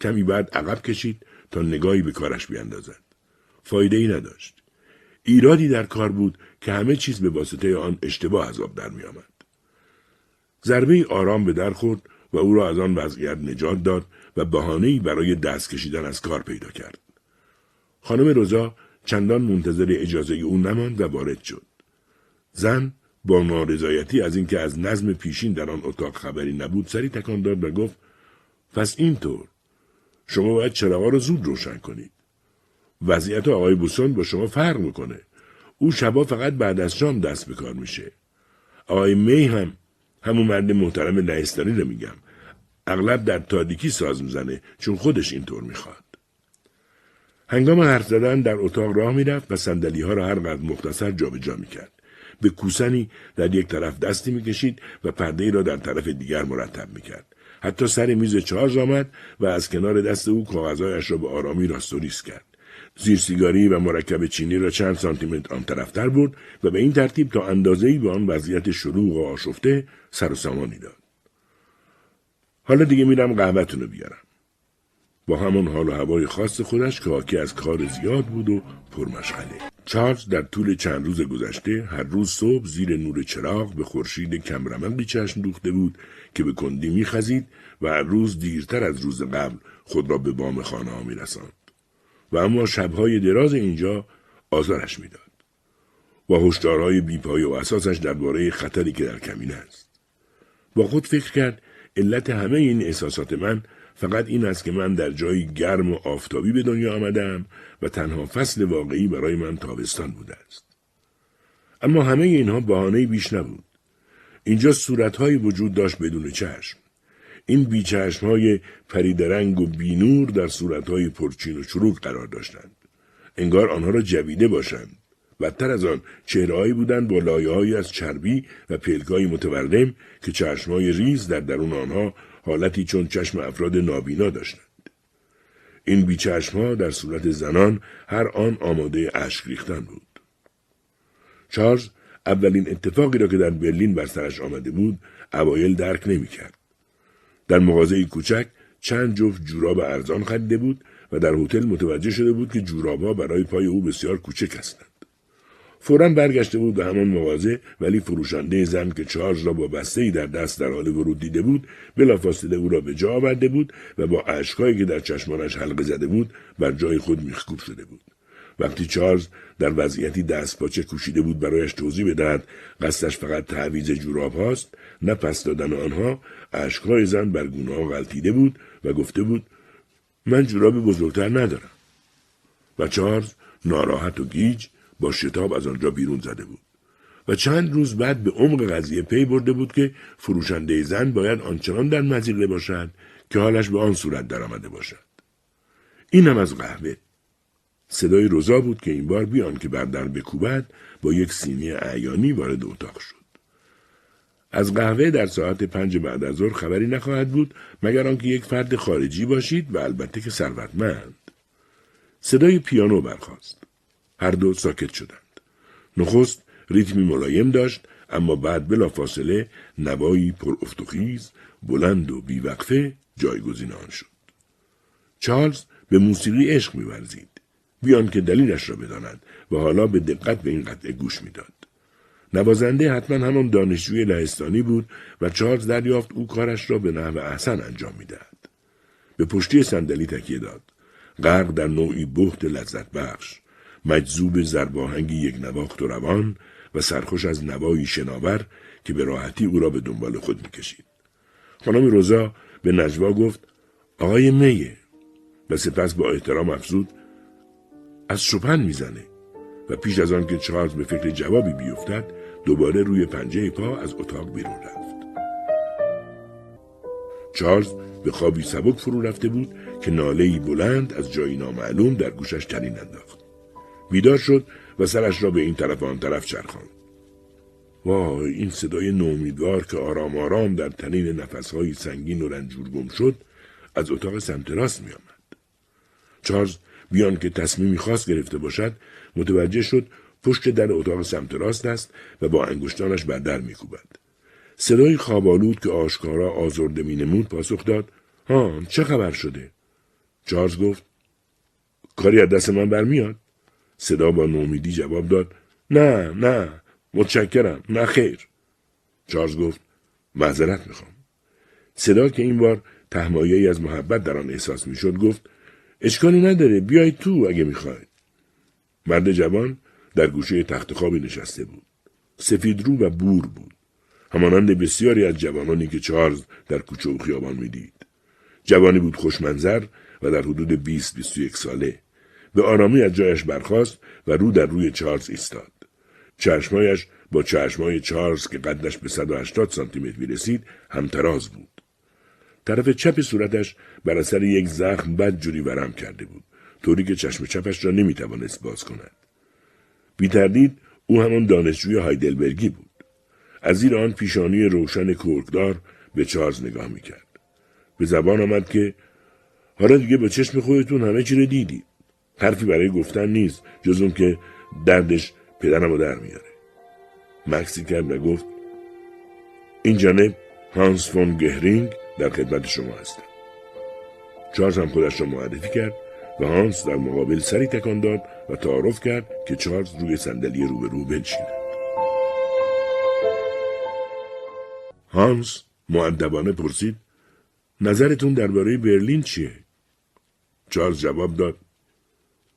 کمی بعد عقب کشید تا نگاهی به کارش بیاندازد. فایده ای نداشت. ایرادی در کار بود که همه چیز به واسطه آن اشتباه از آب در می آمد. ضربه آرام به در خورد و او را از آن وضعیت نجات داد و بهانه‌ای برای دست کشیدن از کار پیدا کرد. خانم روزا چندان منتظر اجازه او نماند و وارد شد. زن با نارضایتی از اینکه از نظم پیشین در آن اتاق خبری نبود سری تکان داد و گفت پس اینطور شما باید چراغا رو زود روشن کنید. وضعیت آقای بوسون با شما فرق می‌کنه. او شبا فقط بعد از شام دست به کار میشه. آقای می هم همون مرد محترم لهستانی رو میگم. اغلب در تاریکی ساز می‌زنه چون خودش اینطور می‌خواد. هنگام حرف زدن در اتاق راه می‌رفت و سندلی ها را هر قدر مختصر جابجا می‌کرد. به کوسنی در یک طرف دستی می‌کشید و پرده ای را در طرف دیگر مرتب می‌کرد. حتی سر میز چارلز آمد و از کنار دست او کاغذهایش را به آرامی راستوریس کرد. زیر سیگاری و مرکب چینی را چند سانتیمتر آن طرفتر برد و به این ترتیب تا اندازهای به آن وضعیت شلوغ و آشفته سر و سامانی داد. حالا دیگه میرم قهوهتون رو بیارم. با همان حال و هوای خاص خودش که حاکی از کار زیاد بود و پرمشغله. چارلز در طول چند روز گذشته هر روز صبح زیر نور چراغ به خورشید کمرمقی چشم دوخته بود که به کندی میخزید و هر روز دیرتر از روز قبل خود را به بام خانه ها میرساند. و اما شبهای دراز اینجا آزارش می‌داد. و هشدارهای بیپای و اساسش درباره خطری که در کمین است. با خود فکر کرد علت همه این احساسات من فقط این است که من در جایی گرم و آفتابی به دنیا آمدم و تنها فصل واقعی برای من تابستان بوده است. اما همه اینها بهانه بیش نبود. اینجا صورتهایی وجود داشت بدون چشم. این بیچشم های پریدرنگ و بینور در صورتهای پرچین و چروک قرار داشتند. انگار آنها را جویده باشند. بدتر از آن چهرههایی بودند با لایههایی از چربی و پلکای متورم که چشمهای ریز در درون آنها حالتی چون چشم افراد نابینا داشتند. این بیچشم در صورت زنان هر آن آماده اشک ریختن بود. چارلز اولین اتفاقی را که در برلین بر سرش آمده بود اوایل درک نمی‌کرد. در مغازه کوچک چند جفت جوراب ارزان خریده بود و در هتل متوجه شده بود که جورابها برای پای او بسیار کوچک هستند. فورا برگشته بود به همان مغازه ولی فروشنده زن که چارج را با بسته ای در دست در حال ورود دیده بود بلافاصله او را به جا آورده بود و با اشکهایی که در چشمانش حلقه زده بود بر جای خود میخکوب شده بود. وقتی چارلز در وضعیتی دست پاچه کوشیده بود برایش توضیح بدهد قصدش فقط تعویز جوراب هاست نه پس دادن آنها اشکهای زن بر گونه غلطیده بود و گفته بود من جوراب بزرگتر ندارم. و چارلز ناراحت و گیج با شتاب از آنجا بیرون زده بود. و چند روز بعد به عمق قضیه پی برده بود که فروشنده زن باید آنچنان در مزیقه باشد که حالش به آن صورت درآمده باشد. این هم از قهوه. صدای روزا بود که این بار بیان که بر در بکوبد با یک سینی اعیانی وارد اتاق شد. از قهوه در ساعت پنج بعد از ظهر خبری نخواهد بود مگر آنکه یک فرد خارجی باشید و البته که ثروتمند. صدای پیانو برخاست. هر دو ساکت شدند. نخست ریتمی ملایم داشت اما بعد بلا فاصله نوایی پر افتخیز بلند و بیوقفه جایگزین آن شد. چارلز به موسیقی عشق میورزید بیان که دلیلش را بداند و حالا به دقت به این قطعه گوش می‌داد. نوازنده حتما همان دانشجوی لهستانی بود و چارلز دریافت او کارش را به نحو احسن انجام می‌دهد. به پشتی صندلی تکیه داد. غرق در نوعی بخت لذت بخش. مجذوب زرباهنگ یک نواخت و روان و سرخوش از نوایی شناور که به راحتی او را به دنبال خود می‌کشید. خانم روزا به نجوا گفت آقای میه و سپس با احترام افزود از شپن می‌زنه و پیش از آن که چارلز به فکر جوابی بیفتد دوباره روی پنجه پا از اتاق بیرون رفت. چارلز به خوابی سبک فرو رفته بود که نالهی بلند از جایی نامعلوم در گوشش تنین انداخت. بیدار شد و سرش را به این طرف آن طرف چرخاند. وای این صدای نومیدوار که آرام آرام در تنین نفسهای سنگین و رنجور گم شد از اتاق سمت راست می آمد. چارلز بیان که تصمیمی خاص گرفته باشد متوجه شد پشت در اتاق سمت راست است و با انگشتانش بر در میکوبد صدای خوابالود که آشکارا آزرده مینمود پاسخ داد ها چه خبر شده چارلز گفت کاری از دست من برمیاد صدا با نومیدی جواب داد. نه نه متشکرم نه خیر. چارلز گفت معذرت می‌خوام. صدا که این بار تهمایی از محبت در آن احساس می‌شد گفت اشکالی نداره بیای تو اگه می‌خواید مرد جوان در گوشه تخت خوابی نشسته بود. سفید رو و بور بود. همانند بسیاری از جوانانی که چارلز در کوچه و خیابان می‌دید. جوانی بود خوشمنظر و در حدود 20 21 ساله. به آرامی از جایش برخاست و رو در روی چارلز ایستاد. چشمایش با چشمای چارلز که قدش به 180 سانتی متر می‌رسید همتراز بود. طرف چپ صورتش بر اثر یک زخم بد جوری ورم کرده بود طوری که چشم چپش را نمی‌توانست باز کند بی تردید او همان دانشجوی هایدلبرگی بود از زیر آن پیشانی روشن کرکدار به چارلز نگاه می‌کرد به زبان آمد که حالا دیگه با چشم خودتون همه چی رو دیدی حرفی برای گفتن نیست جز اون که دردش پدرم رو در میاره. مکسی کرد و گفت این جانب هانس فون گهرینگ در خدمت شما هستم. چارلز هم خودش را معرفی کرد و هانس در مقابل سری تکان داد و تعارف کرد که چارلز روی صندلی روبرو بنشیند. هانس معدبانه پرسید نظرتون درباره برلین چیه؟ چارلز جواب داد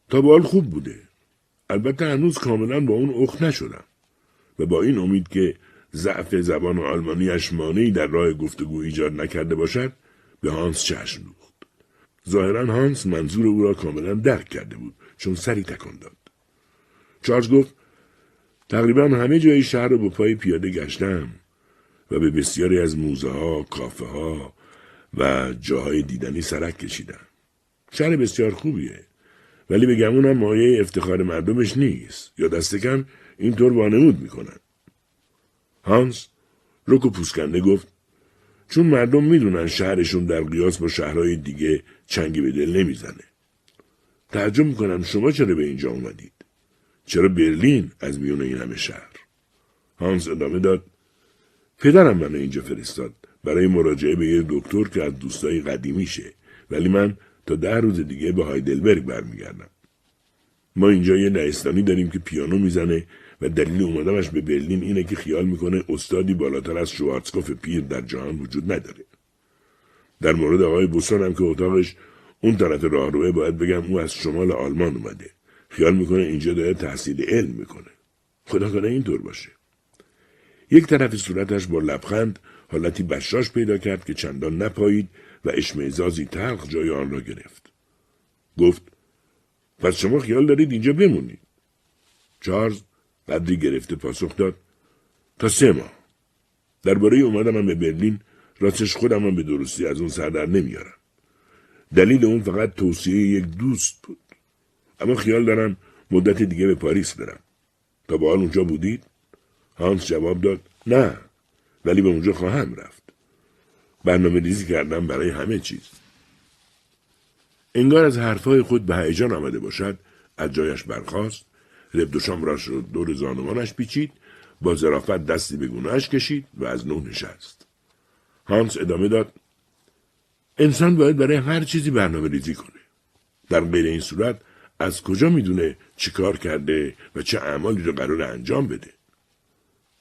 تا به خوب بوده البته هنوز کاملا با اون اخ نشدم و با این امید که ضعف زبان آلمانیش مانعی در راه گفتگو ایجاد نکرده باشد به هانس چشم دوخت ظاهرا هانس منظور او را کاملا درک کرده بود چون سری تکان داد چارلز گفت تقریبا همه جای شهر رو با پای پیاده گشتم و به بسیاری از موزه ها، کافه ها و جاهای دیدنی سرک کشیدم. شهر بسیار خوبیه. ولی به گمونم مایه افتخار مردمش نیست یا دست کم اینطور وانمود می‌کنن. هانس رک پوسکنده گفت چون مردم می‌دونن شهرشون در قیاس با شهرهای دیگه چنگی به دل نمی‌زنه. تعجب می‌کنم شما چرا به اینجا اومدید؟ چرا برلین از میون این همه شهر؟ هانس ادامه داد پدرم منو اینجا فرستاد برای مراجعه به یه دکتر که از دوستای قدیمیشه ولی من تا ده روز دیگه به هایدلبرگ برمیگردم. ما اینجا یه نهستانی داریم که پیانو می‌زنه و دلیل اومدمش به برلین اینه که خیال می‌کنه استادی بالاتر از شوارتسکوف پیر در جهان وجود نداره. در مورد آقای بوسان هم که اتاقش اون طرف راهروه باید بگم او از شمال آلمان اومده. خیال می‌کنه اینجا داره تحصیل علم می‌کنه. خدا کنه اینطور باشه. یک طرف صورتش با لبخند حالتی بشاش پیدا کرد که چندان نپایید و اشمعزازی تلخ جای آن را گرفت. گفت پس شما خیال دارید اینجا بمونید. چارلز قدری گرفته پاسخ داد تا سه ماه. درباره اومدم به برلین راستش خودم هم به درستی از اون سردر نمیارم. دلیل اون فقط توصیه یک دوست بود. اما خیال دارم مدت دیگه به پاریس برم. تا با حال اونجا بودید؟ هانس جواب داد نه ولی به اونجا خواهم رفت. برنامه ریزی کردم برای همه چیز. انگار از حرفهای خود به هیجان آمده باشد از جایش برخاست ربدوشام را شد دور زانوانش پیچید با ظرافت دستی به گونهش کشید و از نو نشست. هانس ادامه داد انسان باید برای هر چیزی برنامه ریزی کنه. در غیر این صورت از کجا می‌دونه چی کار کرده و چه اعمالی رو قرار انجام بده؟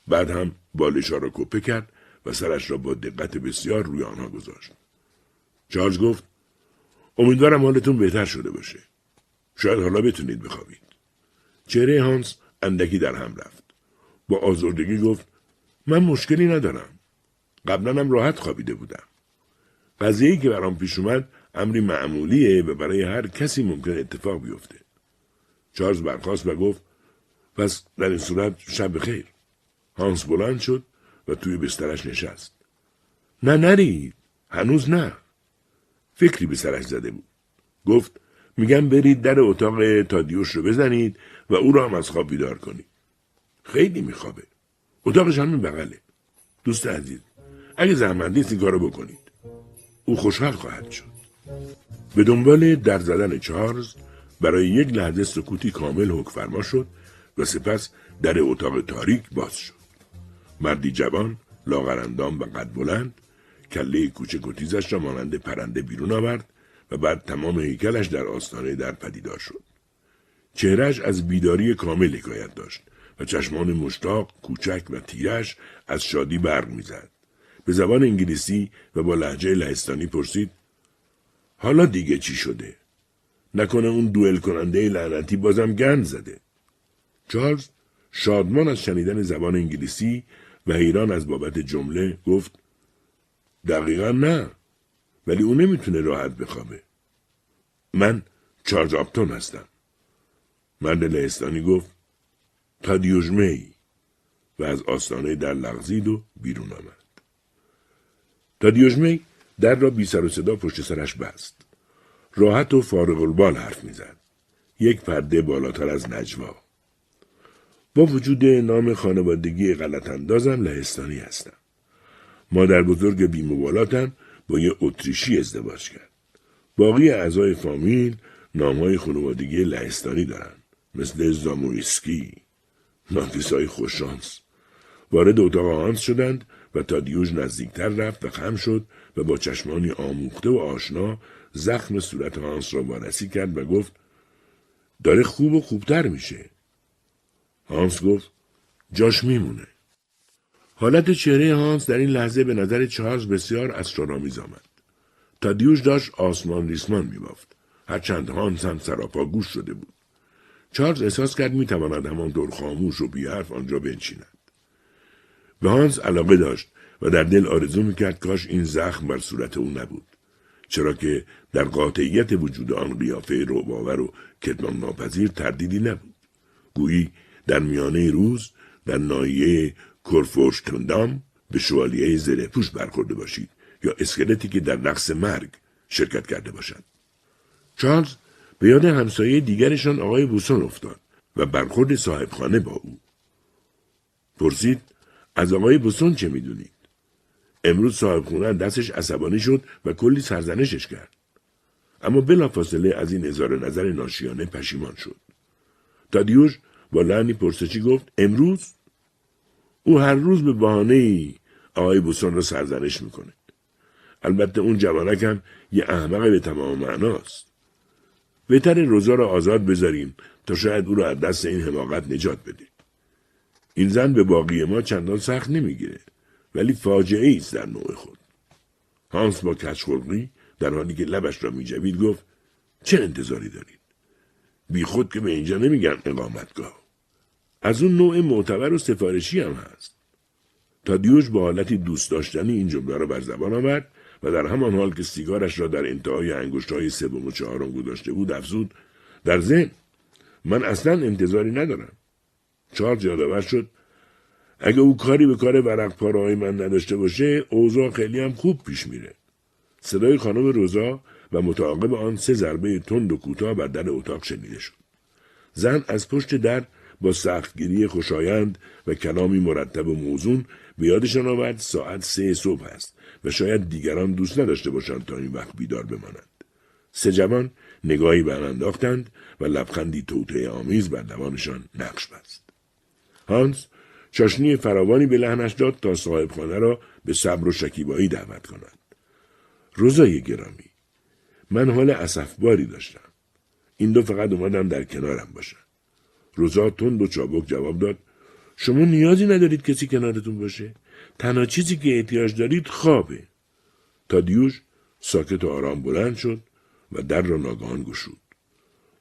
بعد هم بالشا را کپه کرد و سرش را با دقت بسیار روی آنها گذاشت. چارلز گفت امیدوارم حالتون بهتر شده باشه. شاید حالا بتونید بخوابید. چهره هانس اندکی در هم رفت. با آزردگی گفت من مشکلی ندارم. قبلا هم راحت خوابیده بودم. قضیه‌ای که برام پیش اومد امری معمولیه و برای هر کسی ممکن اتفاق بیفته. چارلز برخاست و گفت پس در این صورت شب خیر. هانس بلند شد و توی بسترش نشست. نه نرید. هنوز نه. فکری به سرش زده بود. گفت میگم برید در اتاق تادیوش رو بزنید و او را هم از خواب بیدار کنید. خیلی میخوابه. اتاقش همین بغله. دوست عزیز اگه زحمت نیست کارو بکنید. او خوشحال خواهد شد. به دنبال در زدن چارلز برای یک لحظه سکوتی کامل حک فرما شد و سپس در اتاق تاریک باز شد. مردی جوان لاغرندام و قد بلند کله کوچک و را مانند پرنده بیرون آورد و بعد تمام هیکلش در آستانه در پدیدار شد. چهرش از بیداری کامل حکایت داشت و چشمان مشتاق کوچک و تیرش از شادی برق می‌زد. به زبان انگلیسی و با لحجه لهستانی پرسید حالا دیگه چی شده؟ نکنه اون دوئل کننده لعنتی بازم گند زده؟ چارلز شادمان از شنیدن زبان انگلیسی و حیران از بابت جمله گفت دقیقا نه ولی او نمی‌تونه راحت بخوابه. من چارلز آپتون هستم. مرد لهستانی گفت تادیوژمه ای و از آستانه در لغزید و بیرون آمد. تادیوژمه در را بی سر و صدا پشت سرش بست. راحت و فارغ البال حرف می‌زد. یک پرده بالاتر از نجوا. با وجود نام خانوادگی غلط اندازم لهستانی هستم. مادر بزرگ بیمبالاتم با یه اتریشی ازدواج کرد. باقی اعضای فامیل نامهای خانوادگی لهستانی دارن. مثل زامویسکی. نافیسای خوششانس. وارد اتاق هانس شدند و تا دیوژ نزدیکتر رفت و خم شد و با چشمانی آموخته و آشنا زخم صورت هانس را وارسی کرد و گفت داره خوب و خوبتر میشه. هانس گفت جاش میمونه. حالت چهره هانس در این لحظه به نظر چارلز بسیار اسرارآمیز آمد. تادیوش داشت آسمان ریسمان میبافت. هرچند هانس هم سراپا گوش شده بود. چارلز احساس کرد می‌تواند همانطور خاموش و بیحرف آنجا بنشیند. به هانس علاقه داشت و در دل آرزو می‌کرد کاش این زخم بر صورت او نبود. چرا که در قاطعیت وجود آن قیافه روباور و کتمان ناپذیر تردیدی نبود. گویی در میانه روز در نایه کرفورشتوندام به شوالیه زره پوش برخورده باشید یا اسکلتی که در رقص مرگ شرکت کرده باشد. چارلز به یاد همسایه دیگرشان آقای بوسون افتاد و برخورد صاحبخانه با او. پرسید از آقای بوسون چه می‌دونید؟ امروز صاحب خونه دستش عصبانی شد و کلی سرزنشش کرد. اما بلافاصله از این اظهار نظر ناشیانه پشیمان شد. تادیوش با لعنی پرسشی گفت امروز او هر روز به بهانه ای آقای بوسون را سرزنش می‌کنه. البته اون جوانک هم یه احمق به تمام معناست. بهتر روزا را آزاد بذاریم تا شاید او را از دست این حماقت نجات بده. این زن به باقی ما چندان سخت نمی‌گیره ولی فاجعه است در نوع خود. هانس با کچخلقی در حالی که لبش را میجوید گفت چه انتظاری دارید؟ بی خود که به اینجا نمیگن اقامتگاه. از اون نوع معتبر و سفارشی هم هست. تا دیوش با حالتی دوست داشتنی این جمله را بر زبان آورد و در همان حال که سیگارش را در انتهای انگشتهای سوم و چهارم گذاشته بود افزود در ذهن من اصلا انتظاری ندارم چارلز یادآور شد اگه او کاری به کار ورق پارهای من نداشته باشه اوضاع خیلی هم خوب پیش میره صدای خانم روزا و متعاقب آن سه ضربه تند و کوتاه بر در اتاق شنیده شد. زن از پشت در با سختگیری خوشایند و کلامی مرتب و موزون به یادشان آورد ساعت سه صبح است و شاید دیگران دوست نداشته باشند تا این وقت بیدار بمانند. سه جوان نگاهی به انداختند و لبخندی توطعه آمیز بر لبانشان نقش بست. هانس چاشنی فراوانی به لحنش داد تا صاحبخانه را به صبر و شکیبایی دعوت کند. روزای گرامی. من حال اسفباری داشتم. این دو فقط اومدم در کنارم باشن. روزا تند و چابک جواب داد شما نیازی ندارید کسی کنارتون باشه؟ تنها چیزی که احتیاج دارید خوابه. تا دیوش ساکت و آرام بلند شد و در را ناگهان گشود.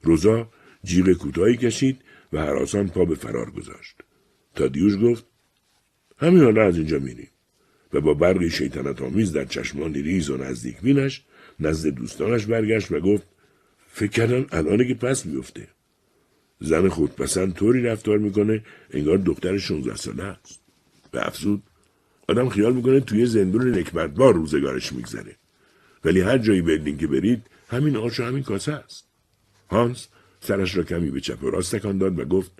روزا جیغ کوتاهی کشید و حراسان پا به فرار گذاشت. تا دیوش گفت همین حالا از اینجا میریم. و با برقی شیطنت آمیز در چشمانی ریز و نزدیک بینش نزد دوستانش برگشت و گفت فکر کردن الانه که پس میفته زن خودپسند طوری رفتار می‌کنه انگار دختر 16 ساله است. به افزود آدم خیال می‌کنه توی زندون نکبتبار روزگارش میگذره. ولی هر جایی برلین که برید همین آش و همین کاسه است. هانس سرش را کمی به چپ و راست تکان داد و گفت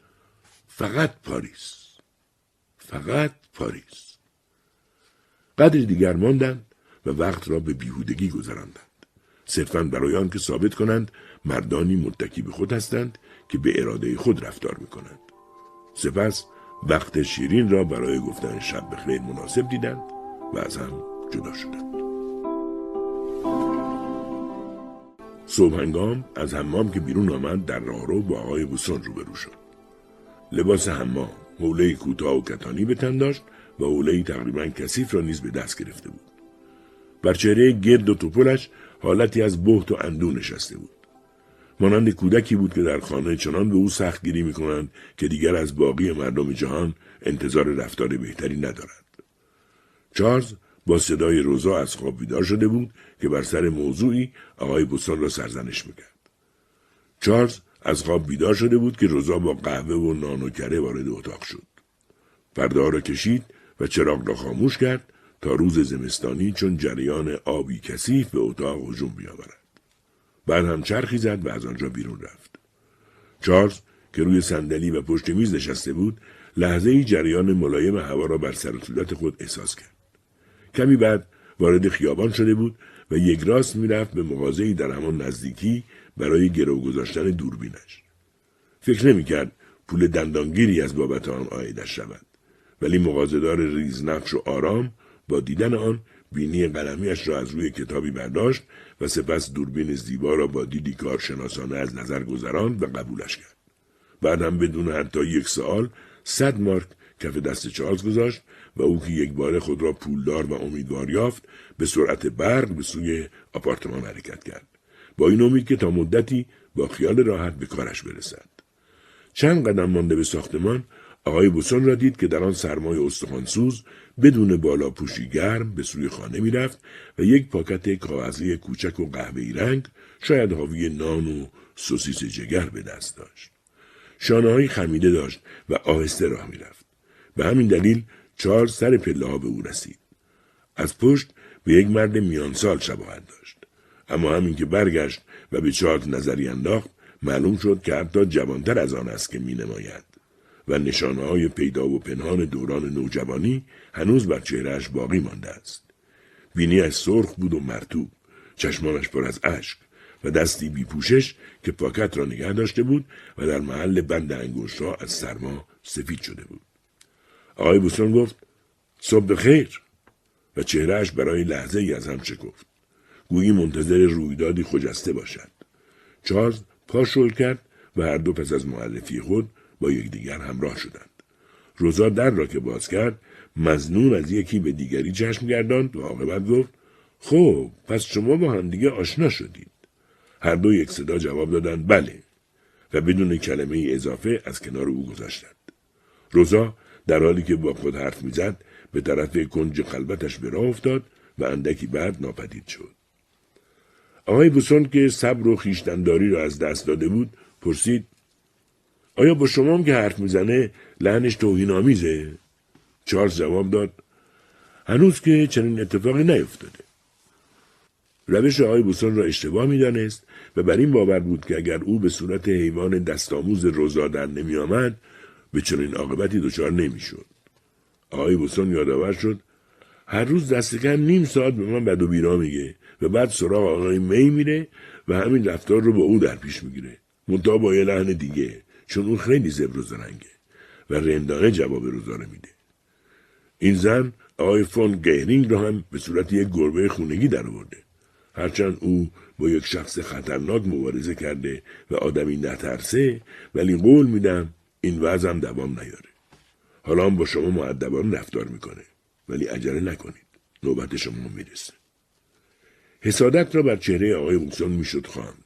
فقط پاریس. فقط پاریس. قدری دیگر ماندند و وقت را به بیهودگی گذراندند صرفا برای آن که ثابت کنند مردانی متکی به خود هستند که به اراده خود رفتار می کنند. سپس وقت شیرین را برای گفتن شب بخیر مناسب دیدند و از هم جدا شدند. صبح هنگام از حمام که بیرون آمد در راهرو با آقای بوسون روبرو شد. لباس حمام حوله کوتاه و کتانی به تن داشت و حوله تقریبا کثیف را نیز به دست گرفته بود. بر چهره گرد و توپلش حالتی از بهت و اندو نشسته بود. مانند کودکی بود که در خانه چنان به او سختگیری می کنند که دیگر از باقی مردم جهان انتظار رفتار بهتری ندارد. چارلز با صدای روزا از خواب بیدار شده بود که بر سر موضوعی آقای بوسان را سرزنش می‌کرد. چارلز از خواب بیدار شده بود که روزا با قهوه و نان و کره وارد اتاق شد. پرده را کشید و چراغ را خاموش کرد تا روز زمستانی چون جریان آبی کثیف به اتاق هجوم بیاورد. بعد هم چرخی زد و از آنجا بیرون رفت. چارلز که روی صندلی و پشت میز نشسته بود لحظه ای جریان ملایم هوا را بر سر خود احساس کرد کمی بعد وارد خیابان شده بود و یک راست می‌رفت به مغازهای در همان نزدیکی برای گرو گذاشتن دوربینش فکر نمی‌کرد پول دندانگیری از بابت آن آیدش شود ولی مغازهدار ریزنقش و آرام با دیدن آن بینی قلمیش را از روی کتابی برداشت و سپس دوربین زیبا را با دیدی کارشناسانه از نظر گذراند و قبولش کرد. بعد هم بدون حتی یک سال صد مارک کف دست چارلز گذاشت و او که یک بار خود را پولدار و امیدوار یافت به سرعت برق به سوی آپارتمان حرکت کرد با این امید که تا مدتی با خیال راحت به کارش برسد چند قدم مانده به ساختمان آقای بوسون را دید که در آن سرمای استخوانسوز بدون بالا پوشی گرم به سوی خانه می‌رفت و یک پاکت کاغذی کوچک و قهوه‌ای رنگ شاید حاوی نان و سوسیس جگر به دست داشت. شانه خمیده داشت و آهسته راه می‌رفت. به همین دلیل چارلز سر پله ها به او رسید. از پشت به یک مرد میانسال شباهت داشت. اما همین که برگشت و به چارلز نظری انداخت معلوم شد که حتی جوانتر از آن است که می نماید. و نشانه های پیدا و پنهان دوران نوجوانی هنوز بر چهرهش باقی مانده است. بینیش سرخ بود و مرتوب، چشمانش پر از اشک و دستی بی پوشش که پاکت را نگه داشته بود و در محل بند انگوش را از سرما سفید شده بود. آقای بوسون گفت صبح خیر و چهرهش برای لحظه ای از هم شکفت. گویی منتظر رویدادی خجسته باشد. چارلز پا شل کرد و هر دو پس از معلفی خود با یکدیگر همراه شدند. روزا در را که باز کرد مزنون از یکی به دیگری چشم گرداند و عاقبت گفت خب پس شما با همدیگه آشنا شدید. هر دو یک صدا جواب دادند بله و بدون کلمه اضافه از کنار او گذاشتند. روزا در حالی که با خود حرف می‌زد به طرف کنج قلبتش به راه افتاد و اندکی بعد ناپدید شد. آقای بوسون که صبر و خیشتنداری را از دست داده بود پرسید آیا با شما که حرف می‌زنه لحنش توهین آمیزه؟ چارلز جواب داد هنوز که چنین اتفاقی نیفتاده. روش آقای بوسون را اشتباه می‌دانست و بر این باور بود که اگر او به صورت حیوان دستآموز روزا در نمی آمد به چنین عاقبتی دچار نمی‌شد. آقای بوسون یادآور شد هر روز دست کم نیم ساعت به من بد و بیرا میگه و بعد سراغ آقای می میره و همین رفتار رو با او در پیش می‌گیره. منتها با یه لحن دیگه چون اون خیلی زبر و زرنگه و رندانه جواب روزانه میده این زن آقای فون گیرینگ رو هم به صورت یک گربه خونگی در آورده. هرچند او با یک شخص خطرناک مبارزه کرده و آدمی نترسه ولی قول میدم این وضعم دوام نیاره. حالا هم با شما معدبانه رفتار می‌کنه ولی عجله نکنید. نوبت شما می‌رسه. حسادت را بر چهره آقای اوکسون می‌شد خواند.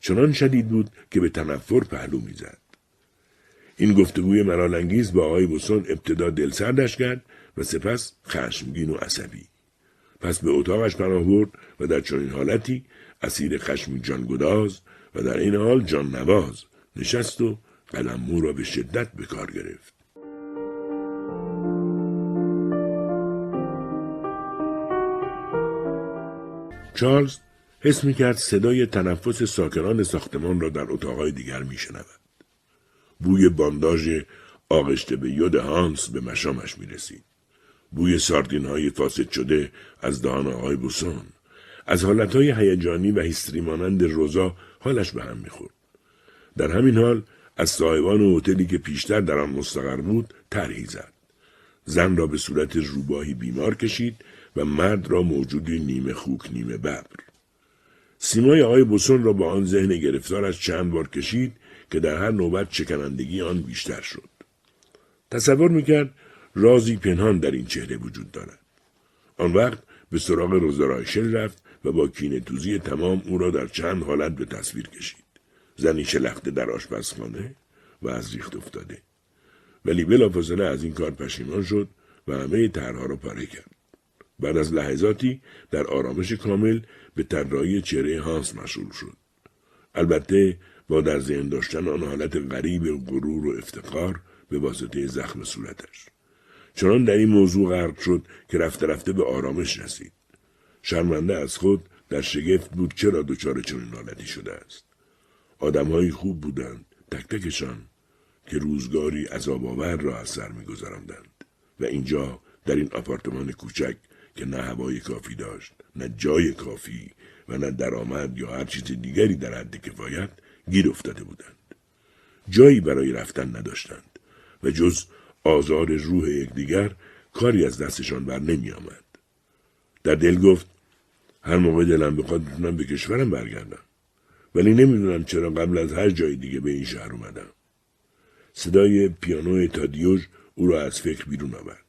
چنان شدید بود که به تنفر پهلو می‌زد. این گفتگوی مرالانگیز با آقای بوسون ابتدا دلسردش کرد و سپس خشمگین و عصبی پس به اتاقش پناه برد و در چنین حالتی اسیر خشمی جانگداز و در این حال جان نواز نشست و قلممو را به شدت به کار گرفت چارلز حس می کرد صدای تنفس ساکنان ساختمان را در اتاقهای دیگر می شنود. بوی بانداژ آغشته به یود هانس به مشامش می رسید. بوی ساردین های فاسد شده از دهان آقای بوسون. از حالت های هیجانی و هیستری مانند روزا حالش به هم می‌خورد. در همین حال از صاحبان هتلی که پیشتر در آن مستقر بود طرحی زد. زن را به صورت روباهی بیمار کشید و مرد را موجودی نیمه خوک نیمه ببر. سیمای آقای بوسون را با آن ذهن گرفتارش چند بار کشید که در هر نوبت چکنندگی آن بیشتر شد. تصور می‌کرد رازی پنهان در این چهره وجود دارد. آن وقت به سراغ روزارایشل رفت و با کینه توزی تمام او را در چند حالت به تصویر کشید. زنی شلخته در آشپزخانه و از ریخت افتاده. ولی بلافاصله از این کار پشیمان شد و همه طرحها را پاره کرد. بعد از لحظاتی در آرامش کامل به طراحی چهره هانس مشغول شد. البته با در ذهن داشتن آن حالت غریب غرور و افتخار به واسطه زخم صورتش. چنان در این موضوع غرق شد که رفته رفته به آرامش رسید. شرمنده از خود در شگفت بود چرا دچار چنین حالتی شده است. آدمهایی خوب بودند تک تکشان که روزگاری عذاب آور را از سر میگذراندند و اینجا در این آپارتمان کوچک که نه هوای کافی داشت نه جای کافی و نه درآمد یا هر چیز دیگری در حد کفایت گیر افتاده بودند. جایی برای رفتن نداشتند و جز آزار روح یکدیگر کاری از دستشان بر نمی آمد. در دل گفت هر موقع دلم بخواد می‌تونم به کشورم برگردم. ولی نمی‌دونم چرا قبل از هر جای دیگه به این شهر اومدم. صدای پیانو تادیوژ او را از فکر بیرون آورد.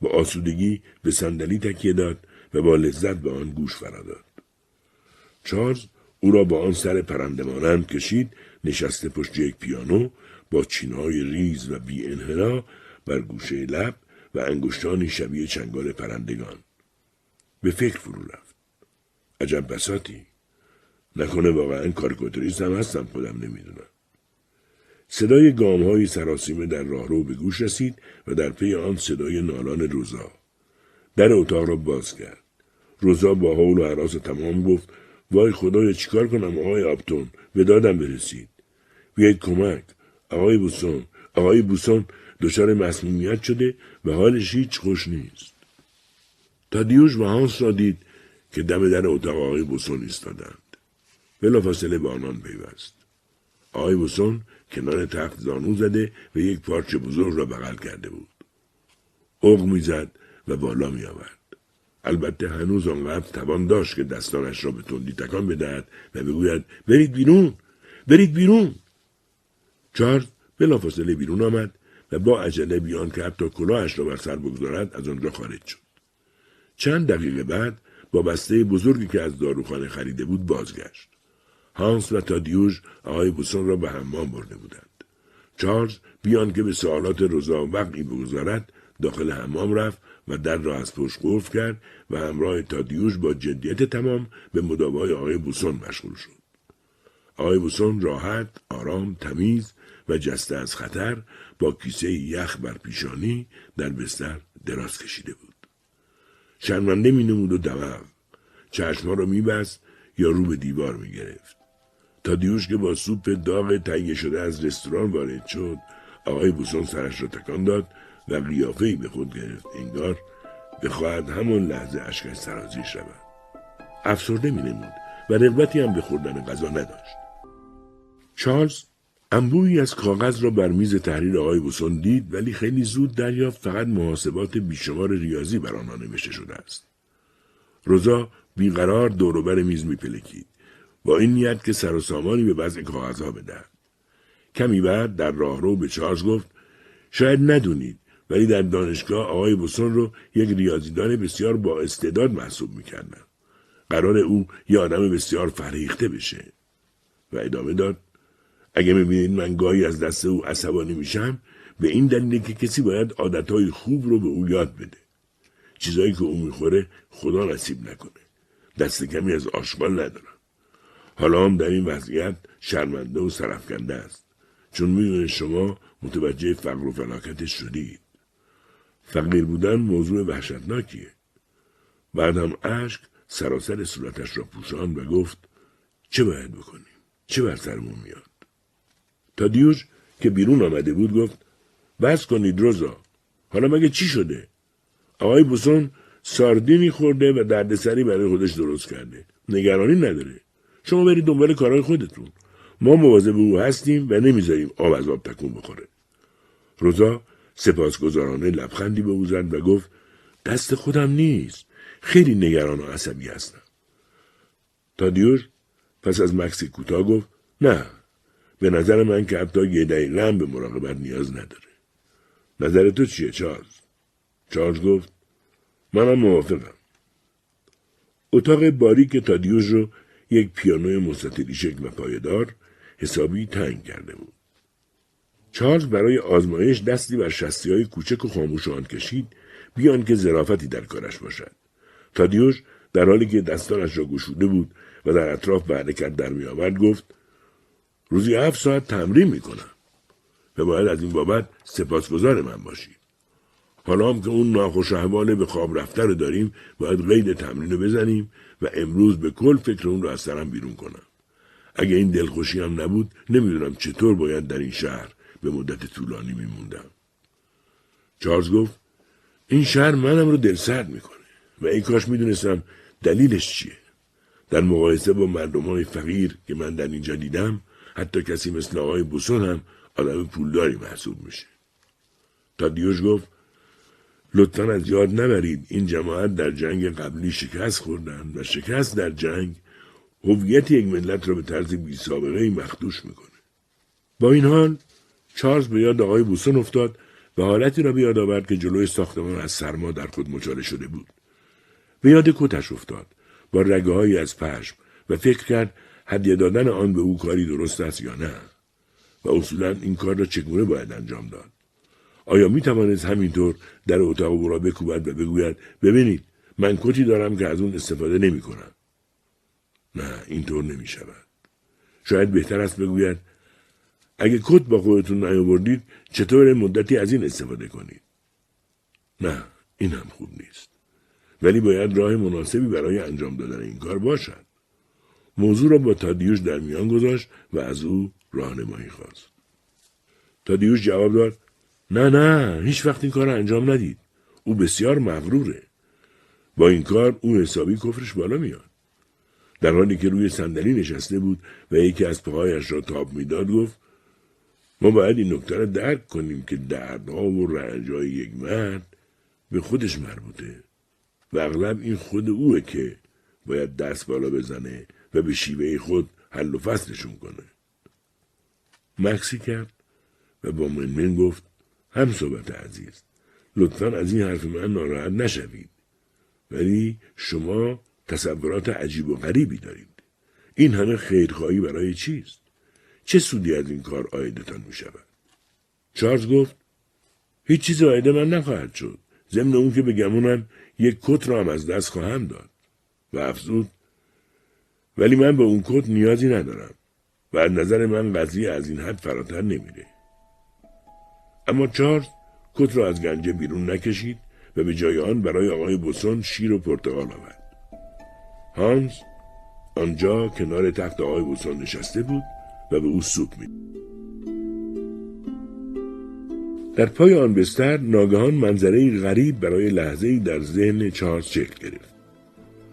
با آسودگی به صندلی تکیه داد و با لذت به آن گوش فراداد چارلز او را با آن سر پرنده کشید نشسته پشت یک پیانو با چینهای ریز و بی انحنا بر گوشه لب و انگشتانی شبیه چنگال پرندگان. به فکر فرو رفت. عجب بساتی. نکنه واقعا کارکوتریست هم هستم خودم نمی‌دونم. صدای گام های سراسیمه در راهرو به گوش رسید و در پی آن صدای نالان روزا. در اتاق را باز کرد. روزا با حول و حراس تمام گفت وای خدایا چیکار کنم آقای آبتون به دادم برسید. بیایید کمک. آقای بوسون آقای بوسون دچار مسمومیت شده و حالش هیچ خوش نیست تادیوش و هانس را دید که دم در اتاق آقای بوسون ایستادند بلافاصله به آنان پیوست آقای بوسون کنار تخت زانو زده و یک پارچه بزرگ را بغل کرده بود اوق می‌زد و بالا می آورد. البته هنوز آنقدر توان داشت که دستانش را به تندی تکان بدهد و بگوید برید بیرون برید بیرون. چارلز بلافاصله بیرون آمد و با عجله بیان که حتی کلاهش را بر سر بگذارد از آنجا خارج شد. چند دقیقه بعد با بسته بزرگی که از داروخانه خریده بود بازگشت. هانس و تادیوژ آقای بوسون را به حمام برده بودند. چارلز بیان که به سوالات روزا وقعی بگذارد داخل حمام رفت و در را از پشت قفل کرد و همراه تادیوش با جدیت تمام به مداوای آقای بوسون مشغول شد آقای بوسون راحت آرام تمیز و جسته از خطر با کیسه یخ بر پیشانی در بستر دراز کشیده بود. شرمنده می نمود و دوام. چشمها را میبست یا رو به دیوار می گرفت. تا دیوش که با سوپ داغ تهیه شده از رستوران وارد شد آقای بوسون سرش را تکان داد و قیافه به خود گرفت. انگار بخواهد همون لحظه اشکش سرازیش شود افسرده می نمود و رغبتی هم به خوردن غذا نداشت. چارلز انبوهی از کاغذ را بر میز تحریر آقای بوسون دید ولی خیلی زود دریافت فقط محاسبات بیشمار ریاضی بر آنها نوشته شده است. روزا بیقرار دوروبر میز میپلکید. با این نیت که سر و سامانی به وضع کاغذها بدهد. کمی بعد در راهرو به چارلز گفت شاید ندونید ولی در دانشگاه آقای بوسون رو یک ریاضیدان بسیار با استعداد محسوب می‌کردن. قرار او یه آدم بسیار فریخته بشه. و ادامه داد اگه می‌بینید من گاهی از دست او عصبانی میشم به این دلیله که کسی باید عادتهای خوب رو به او یاد بده. چیزایی که او می‌خوره خدا نصیب نکنه. دست کمی از آشغال ندارم. حالا هم در این وضعیت شرمنده و سرفکنده است. چون می‌دونه شما متوجه فقر و فلاکتش شدید. فقیر بودن موضوع وحشتناکیه. بعد هم اشک سراسر صورتش را پوشان و گفت چه باید بکنیم؟ چه بر سرمون میاد؟ تادیوش که بیرون آمده بود گفت بس کنید روزا. حالا مگه چی شده؟ آقای بوسون ساردینی خورده و دردسری برای خودش درست کرده. نگرانی نداره. شما برید دنبال کارهای خودتون. ما مواظب او هستیم و نمی‌ذاریم آب از آب تکون بخوره. روزا سپاسگزارانه لبخندی به او زد و گفت دست خودم نیست خیلی نگران و عصبی هستم تادیوش پس از مکسی کوتاه گفت نه به نظر من که حتی یه دقیقه هم به مراقبت نیاز نداره. نظر تو چیه چارلز؟ چارلز گفت منم موافقم. اتاق باریک تادیوش رو یک پیانوی مستطیلی شکل و پایدار حسابی تنگ کرده بود. چارلز برای آزمایش دستی بر شستی های کوچک و خاموش آن کشید بیان که زرافتی در کارش باشد. تادیوش در حالی که دستانش را گشوده بود و در اطراف به حرکت در می آورد گفت روزی هفت ساعت تمرین می‌کنم. و باید از این بابت سپاسگزار من باشید. حالا هم که اون ناخوش به خواب رفته رو داریم باید قید تمرین رو بزنیم و امروز به کل فکر اون رو از سرم بیرون کنم. اگه این دلخوشی هم نبود نمی‌دونم چطور باید در این شهر به مدت طولانی میموندم. چارلز گفت این شهر منم رو دلسرد می‌کنه و این کاش می‌دونستم دلیلش چیه. در مقایسه با مردم های فقیر که من در اینجا دیدم حتی کسی مثل آقای بوسون هم آدم پولداری محسوب میشه. تادیوش گفت لطفا از یاد نبرید این جماعت در جنگ قبلی شکست خوردن و شکست در جنگ هویت یک ملت را به طرز بی سابقه مخدوش می‌کنه. با این حال چارلز به یاد آقای بوسون افتاد و حالتی را به یاد آورد که جلوی ساختمان از سرما در خود مچاله شده بود. به یاد کتش افتاد با رگه از پشم و فکر کرد هدیه دادن آن به او کاری درست است یا نه و اصولا این کار را چگونه باید انجام داد. آیا می توانست همینطور در اتاق او را بکوبد و بگوید ببینید من کتی دارم که از اون استفاده نمی کنم. نه اینطور نمی شود. شاید بهتر است بگوید اگه کت با خودتون نیاوردید چطور مدتی از این استفاده کنید؟ نه این هم خوب نیست. ولی باید راه مناسبی برای انجام دادن این کار باشد. موضوع را با تادیوش در میان گذاشت و از او راهنمایی خواست. تادیوش جواب داد نه نه هیچ وقت این کار انجام ندید. او بسیار مغروره. با این کار او حسابی کفرش بالا میاد. در حالی که روی صندلی نشسته بود و یکی از پاهایش را تاب می‌داد گفت ما باید این نکته را درک کنیم که دردها و رنجهای یک مرد به خودش مربوطه و اغلب این خود اوه که باید دست بالا بزنه و به شیوه خود حل و فصلشون کنه. مکسی کرد و با منمن گفت هم صحبت عزیز لطفا از این حرف من ناراحت نشوید ولی شما تصورات عجیب و غریبی دارید این همه خیرخواهی برای چیست چه سودی از این کار آیدتان می شود چارلز گفت هیچ چیز آیده من نخواهد شد. ضمن اون که به گمونم یک کت را هم از دست خواهم داد. و افزود ولی من به اون کت نیازی ندارم و از نظر من قضیه از این حد فراتر نمیره. اما چارلز کت را از گنجه بیرون نکشید و به جای آن برای آقای بوسون شیر و پرتقال آورد. هانس آنجا کنار تخت آقای بوسون نشسته بود و به او سوپ می در پای آن بستر ناگهان منظره غریب برای لحظه در ذهن چارلز شکل گرفت.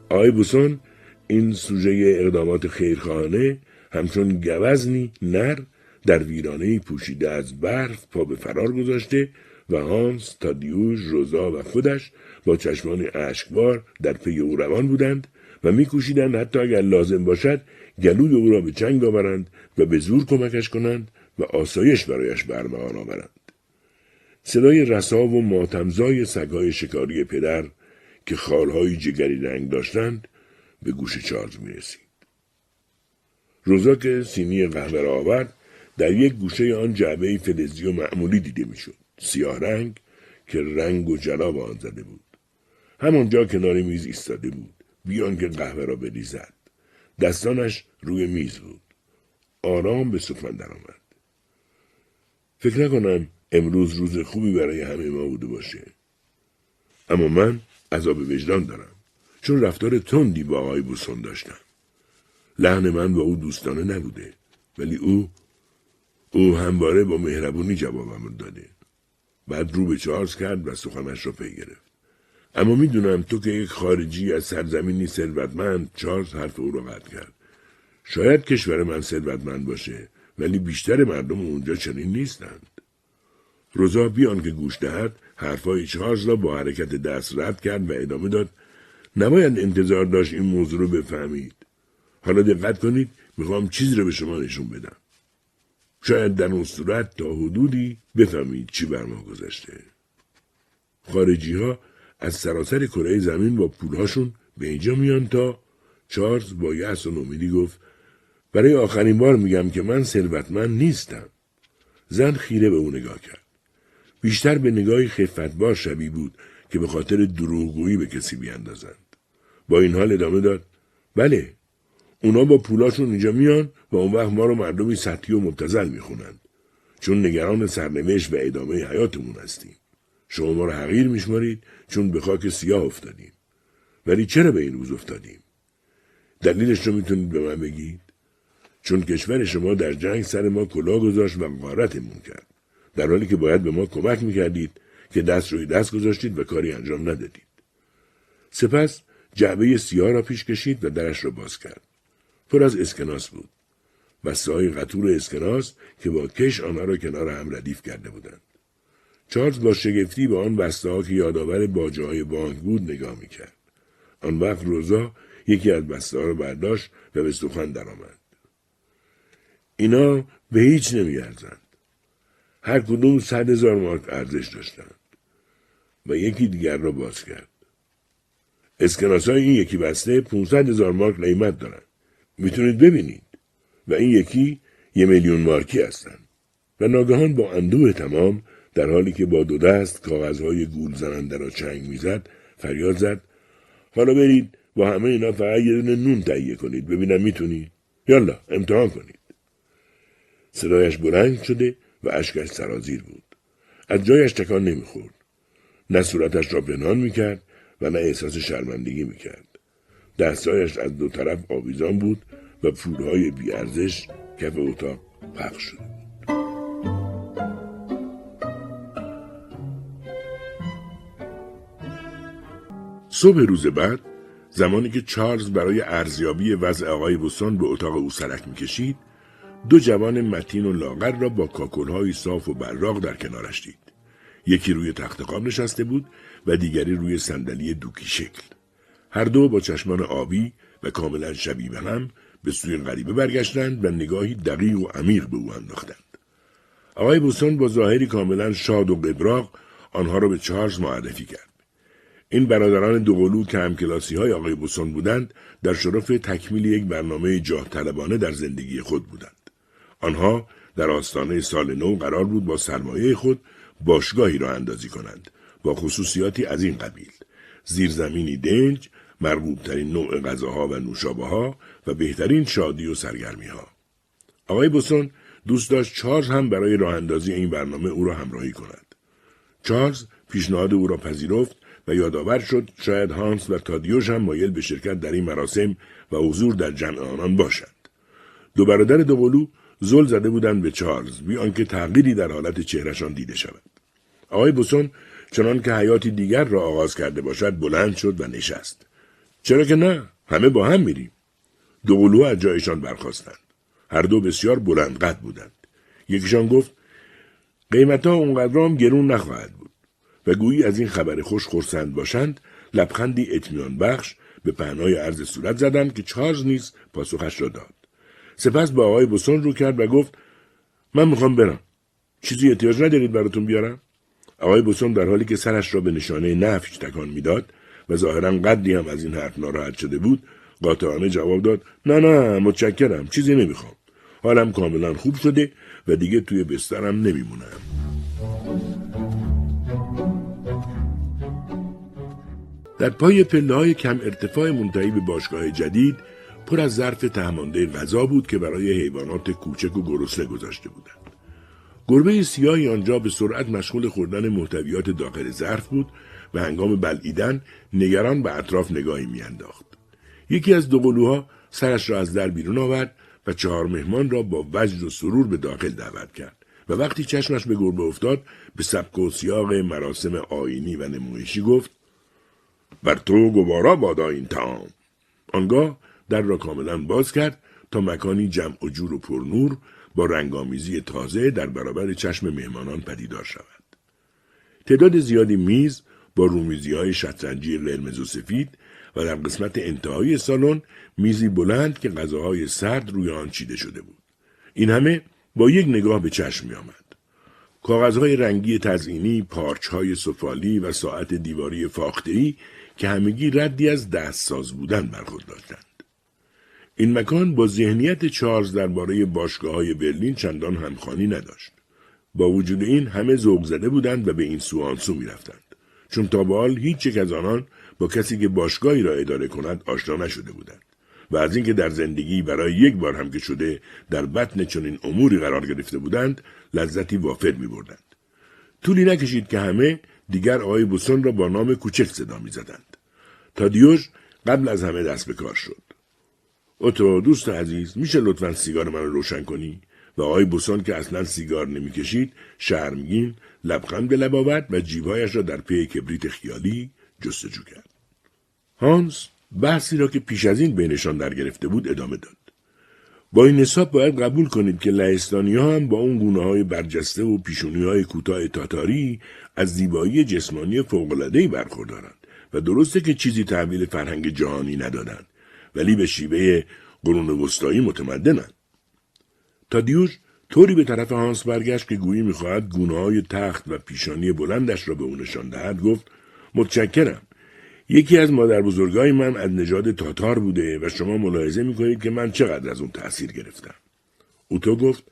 آقای بوسون این سوژه اقدامات خیرخواهانه همچون گوزنی نر در ویرانه پوشیده از برف پا به فرار گذاشته و هانس تادیوش روزا و خودش با چشمان اشکبار در پی او روان بودند و میکوشیدند حتی اگر لازم باشد گلوی او را به چنگ آورند و به زور کمکش کنند و آسایش برایش برمغان آورند صدای رسا و ماتمزای سگهای شکاری پدر که خالهای جگری رنگ داشتند به گوش چارلز می رسید. روزا که سینی قهوه را آورد در یک گوشه آن جعبه فلزی و معمولی دیده می‌شد. سیاه رنگ که رنگ و جلا به آن زده بود. همانجا کنار میز ایستاده بود. بیان که قهوه را بریزد. دستانش روی میز بود. آرام به سخن درآمد. فکر نکنم امروز روز خوبی برای همه ما بوده باشه. اما من عذاب وجدان دارم چون رفتار تندی با آقای بوسون داشتم. لحن من با او دوستانه نبوده ولی او او همواره با مهربونی جوابم داده. بعد رو به چارلز کرد و سخنش را پی گرفت. اما می‌دونم تو که یک خارجی از سرزمینی ثروتمند چارلز حرف او را قطع کرد. شاید کشور من ثروتمند باشه ولی بیشتر مردم اونجا چنین نیستند. روزا بیان که گوش دهد حرفهای چارلز را با حرکت دست رد کرد و ادامه داد نباید انتظار داشت این موضوع رو بفهمید. حالا دقت کنید می‌خوام چیزی رو به شما نشون بدم. شاید در اون صورت تا حدودی بفهمید چی بر ما گذشته. خارجی ها از سراسر کره زمین با پولهاشون به اینجا میان تا چارلز با یأس و نومیدی گفت برای آخرین بار میگم که من ثروتمند نیستم. زن خیره به او نگاه کرد. بیشتر به نگاهی خفتبار شبیه بود که به خاطر دروغگویی به کسی بیاندازند. با این حال ادامه داد. بله اونا با پولاشون اینجا میان و اون وقت ما رو مردمی سطحی و مبتزل می‌خونند. چون نگران سرنوشت و ادامه حیاتمون هستیم. شما ما رو حقیر میشمارید چون به خاک سیاه افتادیم. ولی چرا به این روز افتادیم؟ دلیلش رو می‌تونید به من بگید؟ چون کشور شما در جنگ سر ما کلا گذاشت و غارتمون کرد در حالی که باید به ما کمک می‌کردید که دست روی دست گذاشتید و کاری انجام ندادید. سپس جعبه سیاه را پیش کشید و درش را باز کرد. پر از اسکناس بود. بسته های قطور اسکناس که با کش آنها را کنار هم ردیف کرده بودند. چارلز با شگفتی به آن بسته ها که یادآور باجه های بانک بود نگاه می‌کرد. آن وقت روزا یکی از بسته ها را برداشت و به سخن درآمد. اینا به هیچ نمیارزند. هر کدوم صد هزار مارک ارزش داشتند. و یکی دیگر را باز کرد. اسکناس های این یکی بسته 500 هزار مارک قیمت دارند. می‌تونید ببینید. و این یکی یه میلیون مارکی هستند. و ناگهان با اندوه تمام در حالی که با دو دست کاغذهای گول زننده را چنگ می‌زد فریاد زد حالا برید با همه اینا فقط یه دونه نون تهیه کنید ببینم می‌تونید یالا امتحان کنید صدایش بلند شده و اشکش سرازیر بود. از جایش تکان نمی‌خورد. نه صورتش را پنهان می‌کرد و نه احساس شرمندگی می‌کرد. دستهایش از دو طرف آویزان بود و پولهای بیارزش کف اتاق پخش شده صبح روز بعد زمانی که چارلز برای ارزیابی وضع آقای بوسون به اتاق او سرک می‌کشید دو جوان متین و لاغر را با کاکلهای صاف و براق در کنارش دید. یکی روی تخت خواب نشسته بود و دیگری روی صندلی دوکی شکل. هر دو با چشمان آبی و کاملا شبیه به هم به سوی غریبه برگشتند و نگاهی دقیق و عمیق به او انداختند. آقای بوسون با ظاهری کاملا شاد و قبراق آنها را به چارلز معرفی کرد. این برادران دوقلو که همکلاسی های آقای بوسون بودند در شرف تکمیل یک برنامه جاه طلبانه در زندگی خود بودند. آنها در آستانه سال نو قرار بود با سرمایه خود باشگاهی را اندازی کنند با خصوصیاتی از این قبیل زیرزمینی دنج مرغوبترین نوع غذاها و نوشابه ها و بهترین شادی و سرگرمی ها. آقای بوسون دوست داشت چارلز هم برای راه اندازی این برنامه او را همراهی کند. چارلز پیشنهاد او را پذیرفت و یادآور شد شاید هانس و تادیوش هم مایل به شرکت در این مراسم و حضور در جمع آنان باشند دو برادر دوقلو زل زده بودند به چارلز بی آنکه تغییری در حالت چهرهشان دیده شود. آقای بوسون چنان که حیاتی دیگر را آغاز کرده باشد بلند شد و نشست. چرا که نه همه با هم میریم. دوقلو از جایشان برخواستند هر دو بسیار بلند قد بودند. یکیشان گفت قیمتها اونقدر هم گرون نخواهد و گویی از این خبر خوش خورسند باشند لبخندی اطمینان بخش به پهنای عرض صورت زدند که چارلز نیز پاسخش را داد. سپس با آقای بوسون رو کرد و گفت من می‌خوام برم. چیزی احتیاج ندارید براتون بیارم؟ آقای بوسون در حالی که سرش را به نشانه نفش تکان می‌داد و ظاهرا قدی هم از این حرف ناراحت شده بود قاطعانه جواب داد نه نه متشکرم چیزی نمی‌خوام. حالم کاملا خوب شده و دیگه توی بسترم نمیمونم. در پای پله های کم ارتفاع منتهی به باشگاه جدید پر از ظرف تهمانده غذا بود که برای حیوانات کوچک و گرسنه گذاشته بودند. گربه سیاهی آنجا به سرعت مشغول خوردن محتویات داخل ظرف بود و هنگام بلعیدن نگران به اطراف نگاهی میانداخت. یکی از دوقلوها سرش را از در بیرون آورد و چهار مهمان را با وجد و سرور به داخل دعوت کرد و وقتی چشمش به گربه افتاد به سبک و سیاق مراسم آینی و نمایشی گفت بر تو گوارا بادا این تام آنگاه در را کاملا باز کرد تا مکانی جمع و جور و پرنور با رنگامیزی تازه در برابر چشم مهمانان پدیدار شود تعداد زیادی میز با رومیزی های شطرنجی قرمز و سفید و در قسمت انتهایی سالن میزی بلند که غذاهای سرد روی آن چیده شده بود این همه با یک نگاه به چشم می آمد. کاغذهای رنگی تزئینی، پارچهای سفالی و ساعت دیواری فاخته‌ای که همگی ردی از دستساز بودن برخورداشتند. این مکان با ذهنیت چارلز درباره باشگاه های برلین چندان همخانی نداشت. با وجود این همه ذوق زده بودند و به این سو آنسو می‌رفتند چون تا به حال هیچ یک از آنان با کسی که باشگاهی را اداره کند آشنا نشده بودند و از اینکه در زندگی برای یک بار هم که شده در بطن چنین اموری قرار گرفته بودند لذتی وافر می بردند. طولی نکشید که همه دیگر آقای بوسون را با نام کوچک صدا می زدند. تادیوش قبل از همه دست به کار شد. اوتو دوست عزیز میشه لطفا سیگار من رو روشن کنی؟ و آقای بوسان که اصلا سیگار نمی‌کشید شرمگین لبخند به لب آورد و جیبهایش را در پی کبریت خیالی جستجو کرد. هانس بحثی را که پیش از این بینشان در گرفته بود ادامه داد. با این حساب باید قبول کنید که لهستانی ها هم با اون گونه های برجسته و پیشونی های کوتاه تاتاری از زیبایی جسمانی فوقلادهی برخوردارند و درسته که چیزی تحویل فرهنگ جهانی ندادند. ولی به شیوه قرون وسطایی متمدنند تادیوش طوری به طرف هانس برگشت که گویی می‌خواهد گونه های تخت و پیشانی بلندش را به او نشان دهد گفت متشکرم یکی از مادر بزرگای من از نژاد تاتار بوده و شما ملاحظه می‌کنید که من چقدر از اون تأثیر گرفتم. اوتو گفت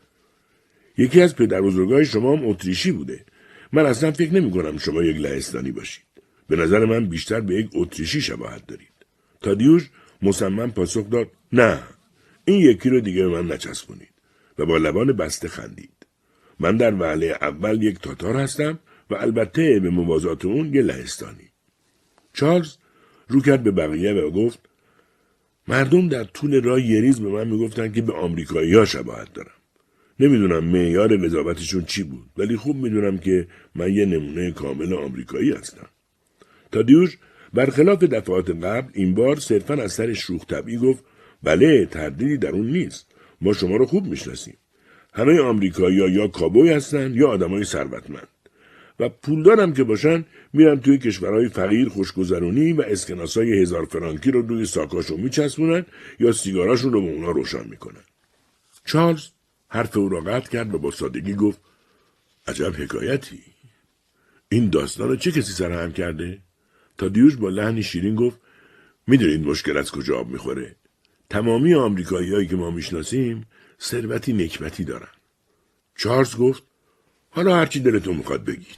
یکی از پدر بزرگای شما هم اتریشی بوده. من اصلا فکر نمی کنم شما یک لهستانی باشید. به نظر من بیشتر به یک اتریشی شباهت دارید. تادیوش مصمم پاسخ داد نه این یکی رو دیگه به من نچسبونید و با لبان بسته خندید. من در وعله اول یک تاتار هستم و البته به موازات اون یه لهستانی. چارلز رو کرد به بقیه و گفت مردم در طول راه یریز به من می‌گفتن که به آمریکایی ها شباهت دارم. نمی‌دونم معیار وضاحتشون چی بود ولی خوب می‌دونم که من یه نمونه کامل آمریکایی هستم. تادیوش برخلاف دفعات قبل این بار صرفا از سر شوخ طبعی گفت بله تردیدی در اون نیست ما شما رو خوب می‌شناسیم همه آمریکایی یا کابوی هستند یا آدمای ثروتمند و پولدارم که باشن میرن توی کشورهای فقیر خوشگذرونی و اسکناسای هزار فرانکی رو روی ساکاشو میچسبونن یا سیگاراشون رو به اونا روشن می‌کنن. چارلز حرف او را قطع کرد و با سادگی گفت عجب حکایتی. این داستان رو چه کسی سرهم کرده؟ تا دیوش با لحنی شیرین گفت می‌دونید مشکل از کجا آب می‌خوره؟ تمامی آمریکاییایی که ما می‌شناسیم ثروتی نکبتی دارن. چارلز گفت حالا هرچی دلتون می‌خواد بگید.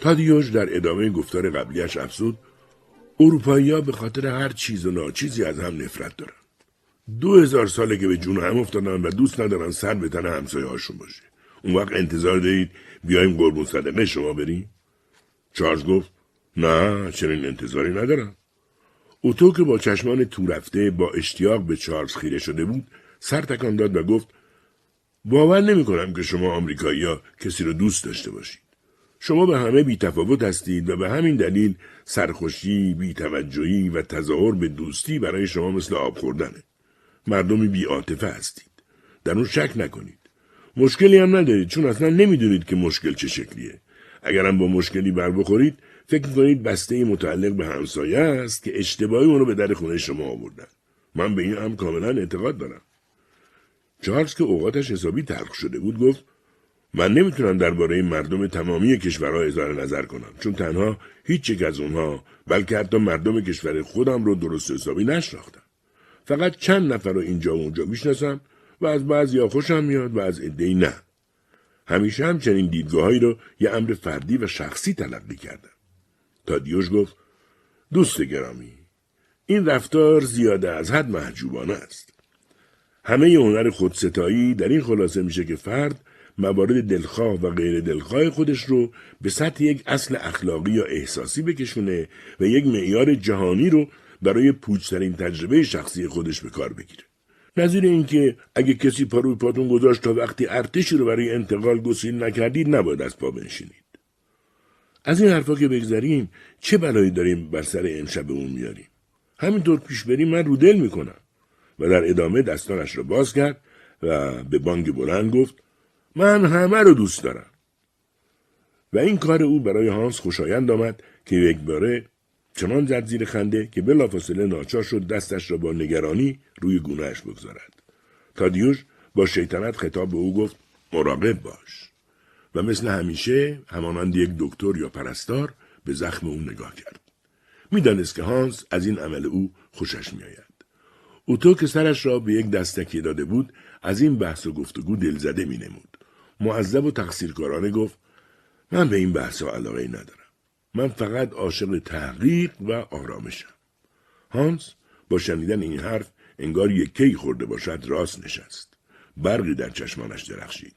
تادیوش در ادامه گفتار قبلیش افزود اروپایی به خاطر هر چیز و ناچیزی از هم نفرت دارن. دو هزار ساله که به جون هم افتادن و دوست ندارن سر به تن همسایه هاشون باشه. اون وقت انتظار دارید بیایم قربون صدقه شما بریم؟ چارلز گفت نه چنین انتظاری ندارم. اوتو که با چشمان تو رفته با اشتیاق به چارلز خیره شده بود سر تکان داد و گفت باور نمی کنم که شما آمریکایی ها کسی رو دوست داشته باشید. شما به همه بیتفاوت هستید و به همین دلیل سرخوشی، بیتوجهی و تظاهر به دوستی برای شما مثل آب خوردنه. مردمی بیعاطفه هستید. در اون شک نکنید. مشکلی هم ندارید چون اصلا نمی‌دونید که مشکل چه شکلیه. اگرم با مشکلی بر بخورید فکر کنید بسته متعلق به همسایه است که اشتباهی اونو به در خونه شما آوردن. من به این هم کاملا اعتقاد دارم. چارلز که اوقاتش حسابی تلخ شده بود گفت من نمی‌تونم درباره مردم تمامی کشورها اظهار نظر کنم چون تنها هیچ یک از اونها بلکه حتی مردم کشور خودم رو درست حسابی نشناختم فقط چند نفر رو اینجا و اونجا می‌شناسم و از بعضی خوشم میاد و از عدهای نه. همیشه هم چنین دیدگاههایی رو یه امر فردی و شخصی تلقی کردم. تادیوش گفت دوست گرامی این رفتار زیاده از حد محجوبانه است. همه هنر خودستایی در این خلاصه میشه که فرد موارد دلخواه و غیر دلخواه خودش رو به سطح یک اصل اخلاقی یا احساسی بکشونه و یک معیار جهانی رو برای پوچترین تجربه شخصی خودش به کار بگیره. نظیر اینکه اگه کسی پا پاتون گذاشت تا وقتی ارتشی رو برای انتقال گسیل نکردید نباید از پا بنشینید. از این حرفا که بگذریم چه بلایی داریم بر سر امشب اون میاریم؟ همینطور پیش بریم من رو دل می‌کنم و در ادامه دستانش را باز کرد و به بانگ بلند گفت من همه رو دوست دارم. و این کار او برای هانس خوشایند آمد که یک باره چنان زد زیر خنده که بلافاصله ناچار شد دستش را با نگرانی روی گونهش بگذارد. تادیوش با شیطنت خطاب به او گفت مراقب باش و مثل همیشه همانند یک دکتر یا پرستار به زخم او نگاه کرد. می‌دانست که هانس از این عمل او خوشش میآید. اوتو که سرش را به یک دستکی داده بود از این بحث و گفتگو دلزده می نمود. معذب و تقصیرکارانه گفت من به این بحث علاقه ندارم. من فقط عاشق تحقیق و آرامشم. هانس با شنیدن این حرف انگار یک کی خورده باشد راست نشست. برقی در چشمانش درخشید.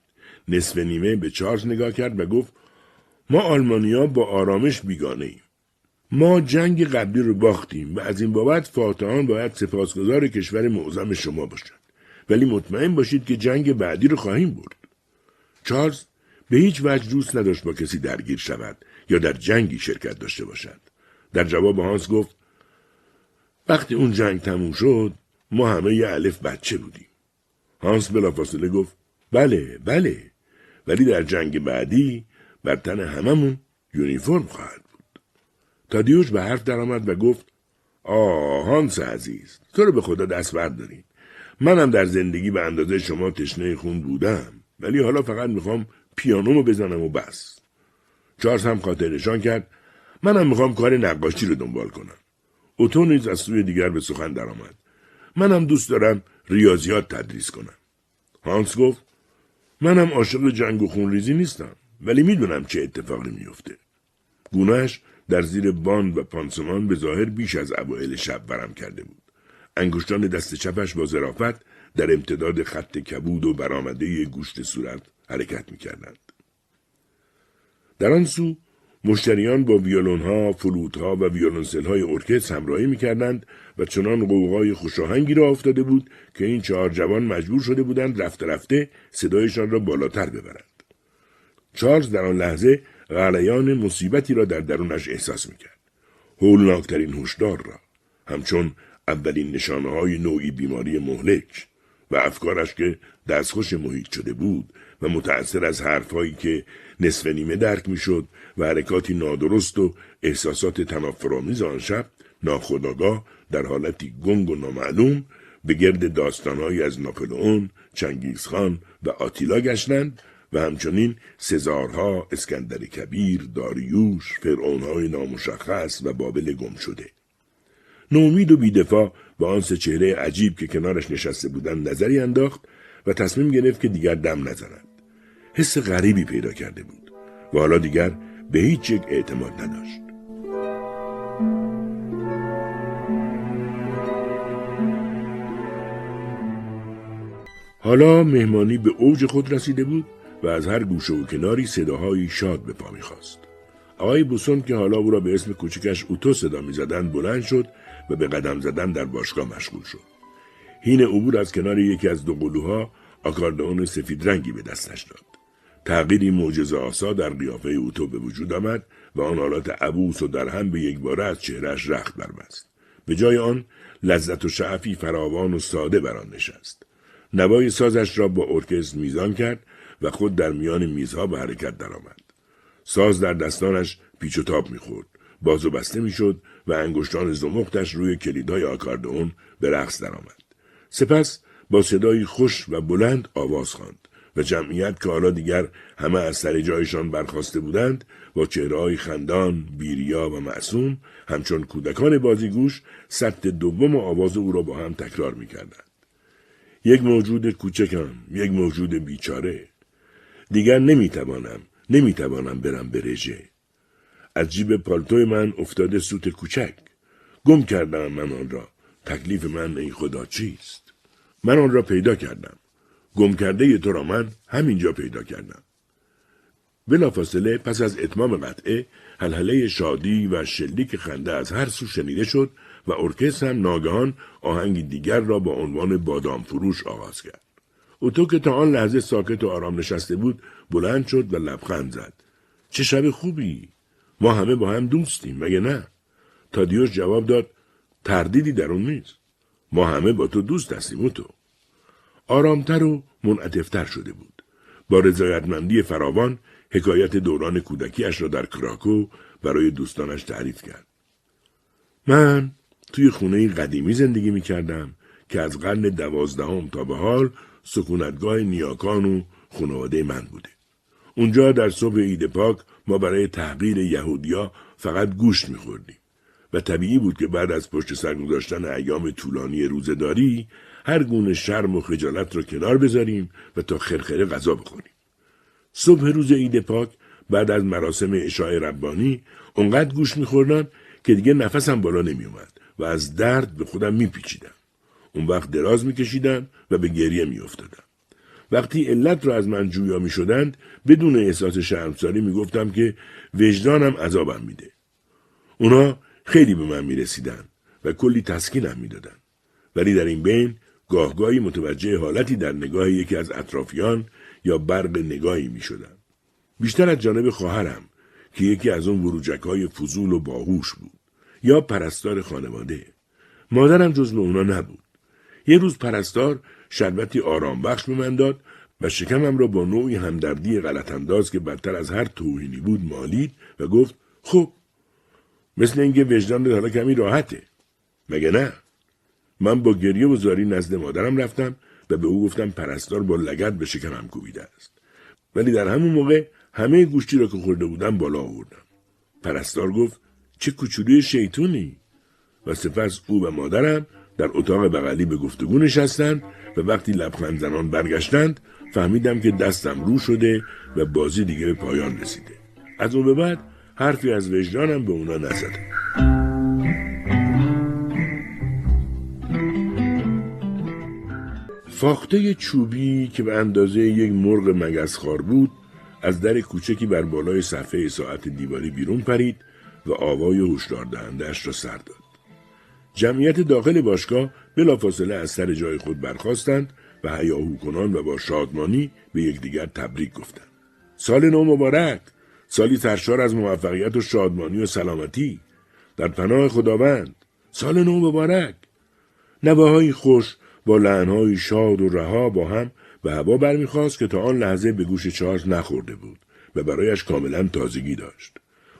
نصف نیمه به چارلز نگاه کرد و گفت ما آلمانیا با آرامش بیگانه ایم. ما جنگ قبلی رو باختیم و از این بابت فاتحان باید سپاسگزار کشور معظم شما باشند ولی مطمئن باشید که جنگ بعدی رو خواهیم برد چارلز به هیچ وجه دوست نداشت با کسی درگیر شود یا در جنگی شرکت داشته باشد در جواب هانس گفت وقتی اون جنگ تموم شد ما همه یه الف بچه بودیم. هانس بلافاصله گفت بله بله ولی در جنگ بعدی بر تن هممون یونیفرم خواهد بود. تادیوش به حرف درآمد و گفت آه هانس عزیز تو رو به خدا دست برداریم منم در زندگی به اندازه شما تشنه خون بودم ولی حالا فقط می‌خوام پیانومو بزنم و بس. چارلز هم خاطر نشان کرد. منم می‌خوام کار نقاشی رو دنبال کنم. اوتو نیز از سوی دیگر به سخن درآمد. منم دوست دارم ریاضیات تدریس کنم. هانس گفت منم عاشق جنگ و خونریزی نیستم ولی می‌دونم چه اتفاقی میفته گونهش در زیر باند و پانسمان به ظاهر بیش از اوایل شب برم کرده بود. انگشتان دست چپش با ظرافت در امتداد خط کبود و برآمده گوشت صورت حرکت می‌کردند. در آن سو مشتریان با ویولون ها، فلوت ها و ویولونسل های ارکستر همراهی می‌کردند و چنان قوقای خوشاهنگی را افتاده بود که این چهار جوان مجبور شده بودند رفته رفته صدایشان را بالاتر ببرند. چارلز در آن لحظه غلیان مصیبتی را در درونش احساس می‌کرد. هولناکترین هشدار را همچون اولین نشانه های نوعی بیماری مهلک و افکارش که دستخوش محیط شده بود و متأثر از حرفهایی که نصف نیمه درک می‌شد و حرکاتی نادرست و احساسات تنافرآمیز آن شب ناخداگاه در حالتی گنگ و نامعلوم به گرد داستانهایی از ناپلئون، چنگیزخان و آتیلا گشتند و همچنین سزارها، اسکندر کبیر، داریوش، فرعونهای نامشخص و بابل گم شده. نومید و بیدفاع به آن سه چهره عجیب که کنارش نشسته بودند نظری انداخت و تصمیم گرفت که دیگر دم نزند. حس غریبی پیدا کرده بود و حالا دیگر به هیچ یک اعتماد نداشت. حالا مهمانی به اوج خود رسیده بود و از هر گوشه و کناری صداهایی شاد به پا می‌خواست. آقای بوسون که حالا او را به اسم کوچکش اوتو صدا می‌زدند بلند شد و به قدم زدن در باشگاه مشغول شد. هین عبور از کنار یکی از دو قلوها آکاردئون سفید رنگی به دستش داد. تغییری معجزه آسا در قیافه اوتو به وجود آمد و آن حالات عبوس و در هم به یک باره از چهرش رخت بربست. به جای آن لذت و شعفی فراوان و ساده بر آن نشست. نوای سازش را با ارکستر میزان کرد و خود در میان میزها به حرکت درآمد. ساز در دستانش پیچ و تاب می‌خورد. باز و بسته می‌شد و انگشتان زمختش روی کلیدهای آکاردئون به رقص درآمد. سپس با صدایی خوش و بلند آواز خواند و جمعیت که حالا دیگر همه از سر جایشان برخواسته بودند با چهرههای خندان، بیریا و معصوم همچون کودکان بازیگوش سطح دوم آواز او را با هم تکرار می‌کردند. یک موجود کوچکم، یک موجود بیچاره. دیگر نمی‌توانم، نمی‌توانم برم به رژه. از جیب پالتوی من افتاده سوت کوچک. گم کردم من آن را. تکلیف من ای خدا چیست؟ من آن را پیدا کردم. گم کرده تو را من همینجا پیدا کردم. بلافاصله پس از اتمام قطعه حلحله شادی و شلیک خنده از هر سو شنیده شد و ارکستر هم ناگهان آهنگ دیگر را با عنوان بادام فروش آغاز کرد. اوتو که تا آن لحظه ساکت و آرام نشسته بود بلند شد و لبخند زد. چه شب خوبی! ما همه با هم دوستیم مگه نه؟ تادیوش جواب داد تردیدی در اون نیست. ما همه با تو دوست هستیم اوتو. آرامتر و منعطفتر شده بود. با رضایتمندی فراوان حکایت دوران کودکیش را در کراکو برای دوستانش تعریف کرد. من توی خونه قدیمی زندگی می کردم که از قرن دوازدهم تا به حال سکونتگاه نیاکان و خانواده من بوده. اونجا در صبح عید پاک ما برای تحقیر یهودیا فقط گوشت میخوردیم و طبیعی بود که بعد از پشت سر گذاشتن ایام طولانی روزداری هر گونه شرم و خجالت را کنار بذاریم و تا خرخره غذا بخوریم. صبح روز عید پاک بعد از مراسم اشاع ربانی اونقدر گوش میخوردم که دیگه نفسم بالا نمیومد و از درد به خودم میپیچیدم. اون وقت دراز میکشیدم و به گریه میافتادم. وقتی علت را از من جویا می شدند بدون احساس شرمساری می گفتم که وجدانم عذابم میده. اونا خیلی به من می رسیدن و کلی تسکینم می دادن. ولی در این بین گاهگاهی متوجه حالتی در نگاه یکی از اطرافیان یا برق نگاهی می شدن. بیشتر از جانب خواهرم که یکی از اون وروجک های فضول و باهوش بود یا پرستار خانواده. مادرم جز اونا نبود. یه روز پرستار شربتی آرام بخش به من داد و شکمم را با نوعی همدردی غلط انداز که بدتر از هر توهینی بود مالید و گفت خب مثل اینکه وجدان حالا کمی راحته مگه نه من با گریه و زاری نزد مادرم رفتم و به او گفتم پرستار با لگت به شکمم کوبیده است. ولی در همون موقع همه گوشتی را که خورده بودم بالا آوردم. پرستار گفت چه کوچولوی شیطونی. و سپس او و مادرم در اتاق بغلی به گفتگو نشستند و وقتی لبخند زنان برگشتند فهمیدم که دستم رو شده و بازی دیگه به پایان رسیده. از اون به بعد حرفی از وجدانم به اونا نزدم فاخته چوبی که به اندازه یک مرغ مگسخوار بود از در کوچکی بر بالای صفحه ساعت دیواری بیرون پرید و آوای هشدار دهندهاش را سر داد. جمعیت داخل باشگاه بلافاصله از سر جای خود برخواستند و هیاهو کنان و با شادمانی به یکدیگر تبریک گفتند. سال نو مبارک! سالی سرشار از موفقیت و شادمانی و سلامتی در پناه خداوند سال نو مبارک نواهای خوش با لعنهای شاد و رها با هم به هوا برمیخواست که تا آن لحظه به گوش چارلز نخورده بود و برایش کاملا تازگی داشت.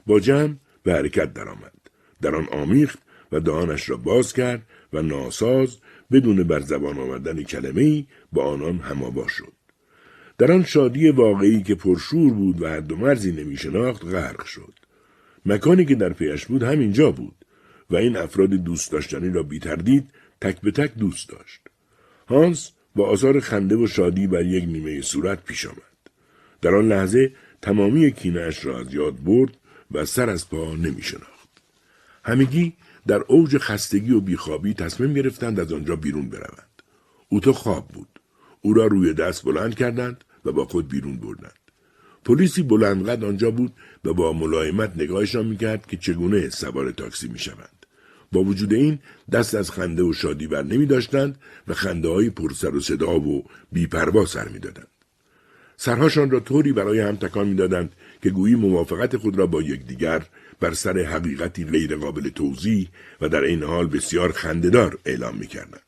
با جمع به حرکت درآمد. در آن آمیخت و دهانش را باز کرد و ناساز بدون بر زبان آمدن کلمه ای با آنان هماوا شد. در آن شادی واقعی که پرشور بود و حد و مرزی نمی شناخت غرق شد. مکانی که در پیش بود همینجا بود و این افراد دوست داشتنی را بی تردید تک به تک دوست داشت. هانس با آثار خنده و شادی بر یک نیمه صورت پیش آمد. در آن لحظه تمامی کینهاش را از یاد برد و سر از پا نمی شناخت. همگی در اوج خستگی و بیخوابی تصمیم گرفتند از آنجا بیرون بروند. او تو خواب بود. او را روی دست بلند کردند و با خود بیرون بردند. پلیسی بلندقد آنجا بود و با ملایمت نگاهشان می‌کرد که چگونه سوار تاکسی می‌شوند. با وجود این دست از خنده و شادی بر نمی داشتند و خنده های پرسر و صدا و بیپروا سر می دادند. سرهاشان را طوری برای هم تکان می دادند که گویی موافقت خود را با یکدیگر بر سر حقیقتی غیر قابل توضیح و در این حال بسیار خندهدار اعلام می کردند.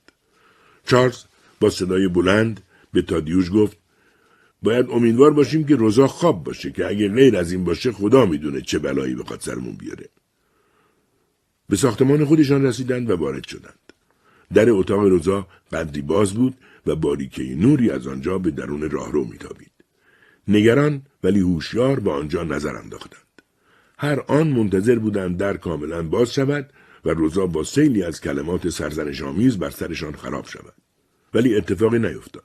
چارلز با صدای بلند به تادیوش گفت باید امیدوار باشیم که روزا خواب باشه که اگه غیر از این باشه خدا می‌دونه چه بلایی بخواد سرمون بیاره. به ساختمان خودشان رسیدند و وارد شدند. در اتاق روزا قدری باز بود و باریکه نوری از آنجا به درون راهرو میتابید. نگران ولی هوشیار به آنجا نظر انداختند. هر آن منتظر بودند در کاملا باز شود و روزا با سیلی از کلمات سرزنش آمیز بر سرشان خراب شود. ولی اتفاقی نیفتاد.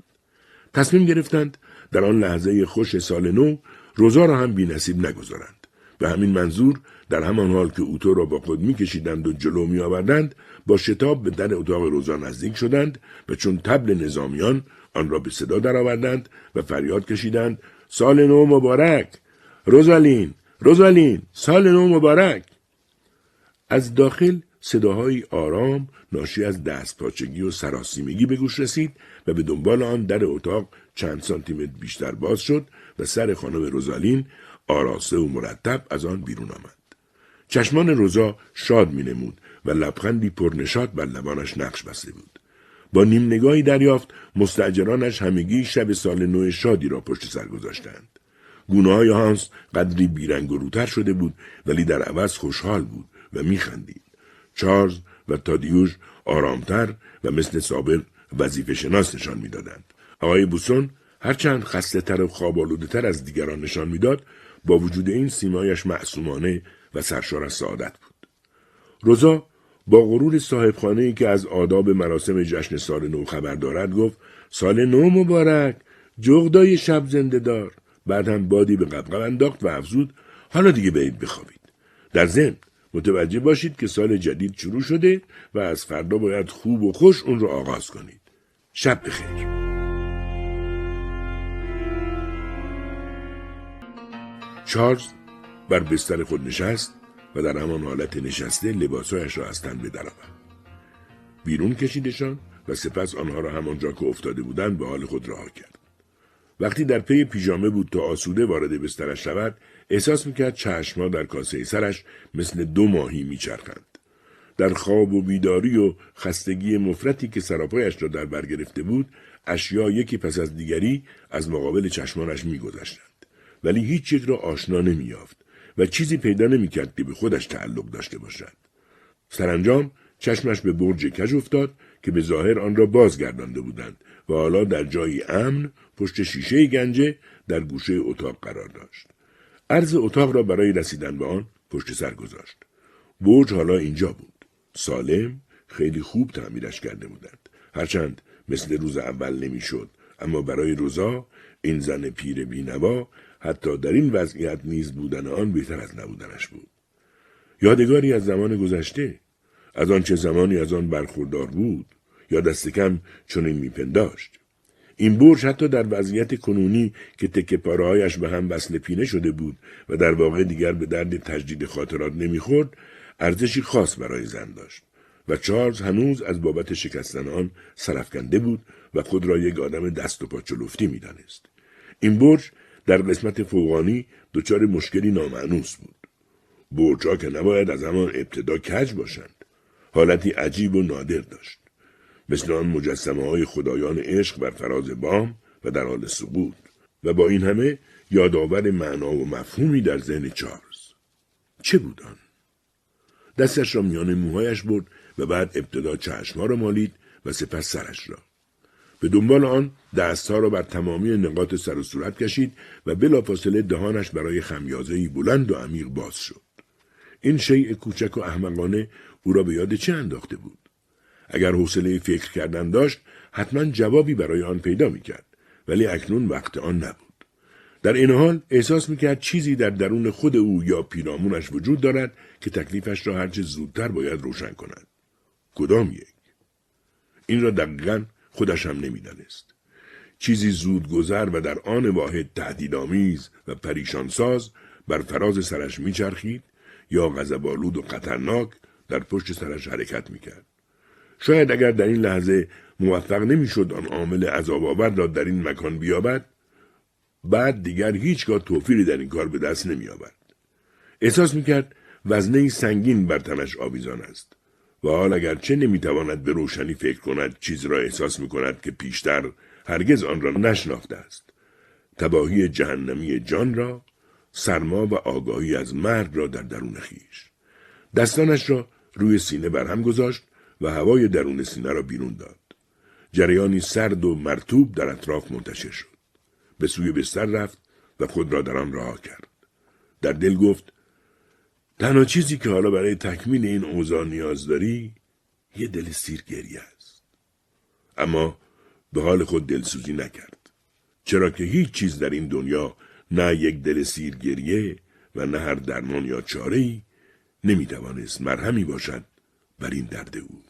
تصمیم گرفتند در آن لحظه خوش سال نو روزا را هم بی نصیب نگذارند. به همین منظور در همان حال که اوتو را با خود میکشیدند و جلو می آوردند با شتاب به در اتاق روزا نزدیک شدند و چون تبل نظامیان آن را به صدا درآوردند و فریاد کشیدند سال نو مبارک! روزالین! روزالین! سال نو مبارک! از داخل صداهای آرام ناشی از دستپاچگی و سراسیمگی به گوش رسید و به دنبال آن در اتاق چند سانتیمتر بیشتر باز شد و سر خانم روزالین آراسته و مرتب از آن بیرون آمد. چشمان روزا شاد می نمود و لبخندی پرنشاد بر لبانش نقش بسته بود. با نیم نگاهی دریافت مستجرانش همگی شب سال نو شادی را پشت سر گذاشتند. گونه های هانس قدری بیرنگ و روتر شده بود ولی در عوض خوشحال بود و میخندید. چارلز و تادیوش آرامتر و مثل صابر وظیفه شناس نشان می‌دادند. آقای بوسون هرچند خسته تر و خواب تر از دیگران نشان می‌داد با وجود این سیمایش معصومانه و سرشار از سعادت بود. روزا با غرور صاحبخانه ای که از آداب مراسم جشن سال نو خبر دارد گفت سال نو مبارک جغدای شب زنده دار. بعد هم بادی به قبقب انداخت و افزود حالا دیگه برید بخوابید. در ضمن متوجه باشید که سال جدید شروع شده و از فردا باید خوب و خوش اون رو آغاز کنید. شب بخیر. چارلز بر بستر خود نشست و در همان حالت نشسته لباسهایش را از تن بدرآورد بیرون کشیدشان و سپس آنها را همانجا که افتاده بودند به حال خود رها کرد. وقتی در پی پیژامه بود تا آسوده وارد بسترش شود احساس می‌کرد چشمها در کاسه سرش مثل دو ماهی میچرخند. در خواب و بیداری و خستگی مفرتی که سراپایش را در بر گرفته بود اشیا یکی پس از دیگری از مقابل چشمانش میگذشتند. ولی هیچ یک را آشنا نمییافت. و چیزی پیدا نمی‌کرد که به خودش تعلق داشته باشد. سرانجام چشمش به برج کج افتاد که به ظاهر آن را بازگردانده بودند و حالا در جایی امن پشت شیشه گنجه در گوشه اتاق قرار داشت. عرض اتاق را برای رسیدن به آن پشت سر گذاشت. برج حالا اینجا بود. سالم خیلی خوب تعمیرش کرده بودند. هرچند مثل روز اول نمی‌شد اما برای روزا این زن پیر بینوا حتی در این وضعیت نیز بودن آن بهتر از نبودنش بود. یادگاری از زمان گذشته از آنچه زمانی از آن برخوردار بود یا دست کم چنین میپنداشت. این برج حتی در وضعیت کنونی که تکه پارهایش به هم وصل پینه شده بود و در واقع دیگر به درد تجدید خاطرات نمی‌خورد ارزشی خاص برای زن داشت و چارلز هنوز از بابت شکستن آن سرفکنده بود و خود را یک آدم دست و پا چلفتی می‌دانست. این برج در قسمت فوقانی دچار مشکلی نامعنوس بود. برجها که نباید از همان ابتدا کج باشند. حالتی عجیب و نادر داشت. مثل آن مجسمه های خدایان عشق بر فراز بام و در حال سقوط. و با این همه یادآور معنا و مفهومی در ذهن چارلز. چه بود آن؟ دستش را میان موهایش برد و بعد ابتدا چشمها را مالید و سپس سرش را. به دنبال آن دستها را بر تمامی نقاط سر و صورت کشید و بلافاصله دهانش برای خمیازهای بلند و عمیق باز شد. این شیء کوچک و احمقانه او را به یاد چه انداخته بود؟ اگر حوصله فکر کردن داشت حتما جوابی برای آن پیدا می‌کرد ولی اکنون وقت آن نبود. در این حال احساس می‌کرد چیزی در درون خود او یا پیرامونش وجود دارد که تکلیفش را هرچه زودتر باید روشن کند. کدام یک؟ این را دقیقا خودش هم نمی‌دانست. چیزی زود گذر و در آن واحد تهدیدآمیز و پریشانساز بر فراز سرش میچرخید یا غضبآلود و خطرناک در پشت سرش حرکت می‌کرد. شاید اگر در این لحظه موفق نمی‌شد آن عامل عذاب آور را در این مکان بیابد بعد دیگر هیچگاه توفیری در این کار به دست نمیآورد. احساس می‌کرد وزنه سنگین بر تنش آویزان است. و حال اگرچه نمی‌تواند به روشنی فکر کند چیز را احساس می‌کند که پیشتر هرگز آن را نشناخته است. تباهی جهنمی جان را سرما و آگاهی از مرگ را در درون خیش. دستانش را روی سینه برهم گذاشت و هوای درون سینه را بیرون داد. جریانی سرد و مرتوب در اطراف منتشر شد. به سوی بستر رفت و خود را در آن رها کرد. در دل گفت تنها چیزی که حالا برای تکمیل این اوضاع نیاز داری یه دل سیر گریه است. اما به حال خود دلسوزی نکرد. چرا که هیچ چیز در این دنیا نه یک دل سیر گریه و نه هر درمان یا چاره ای نمی توانست مرهمی باشد بر این درد او.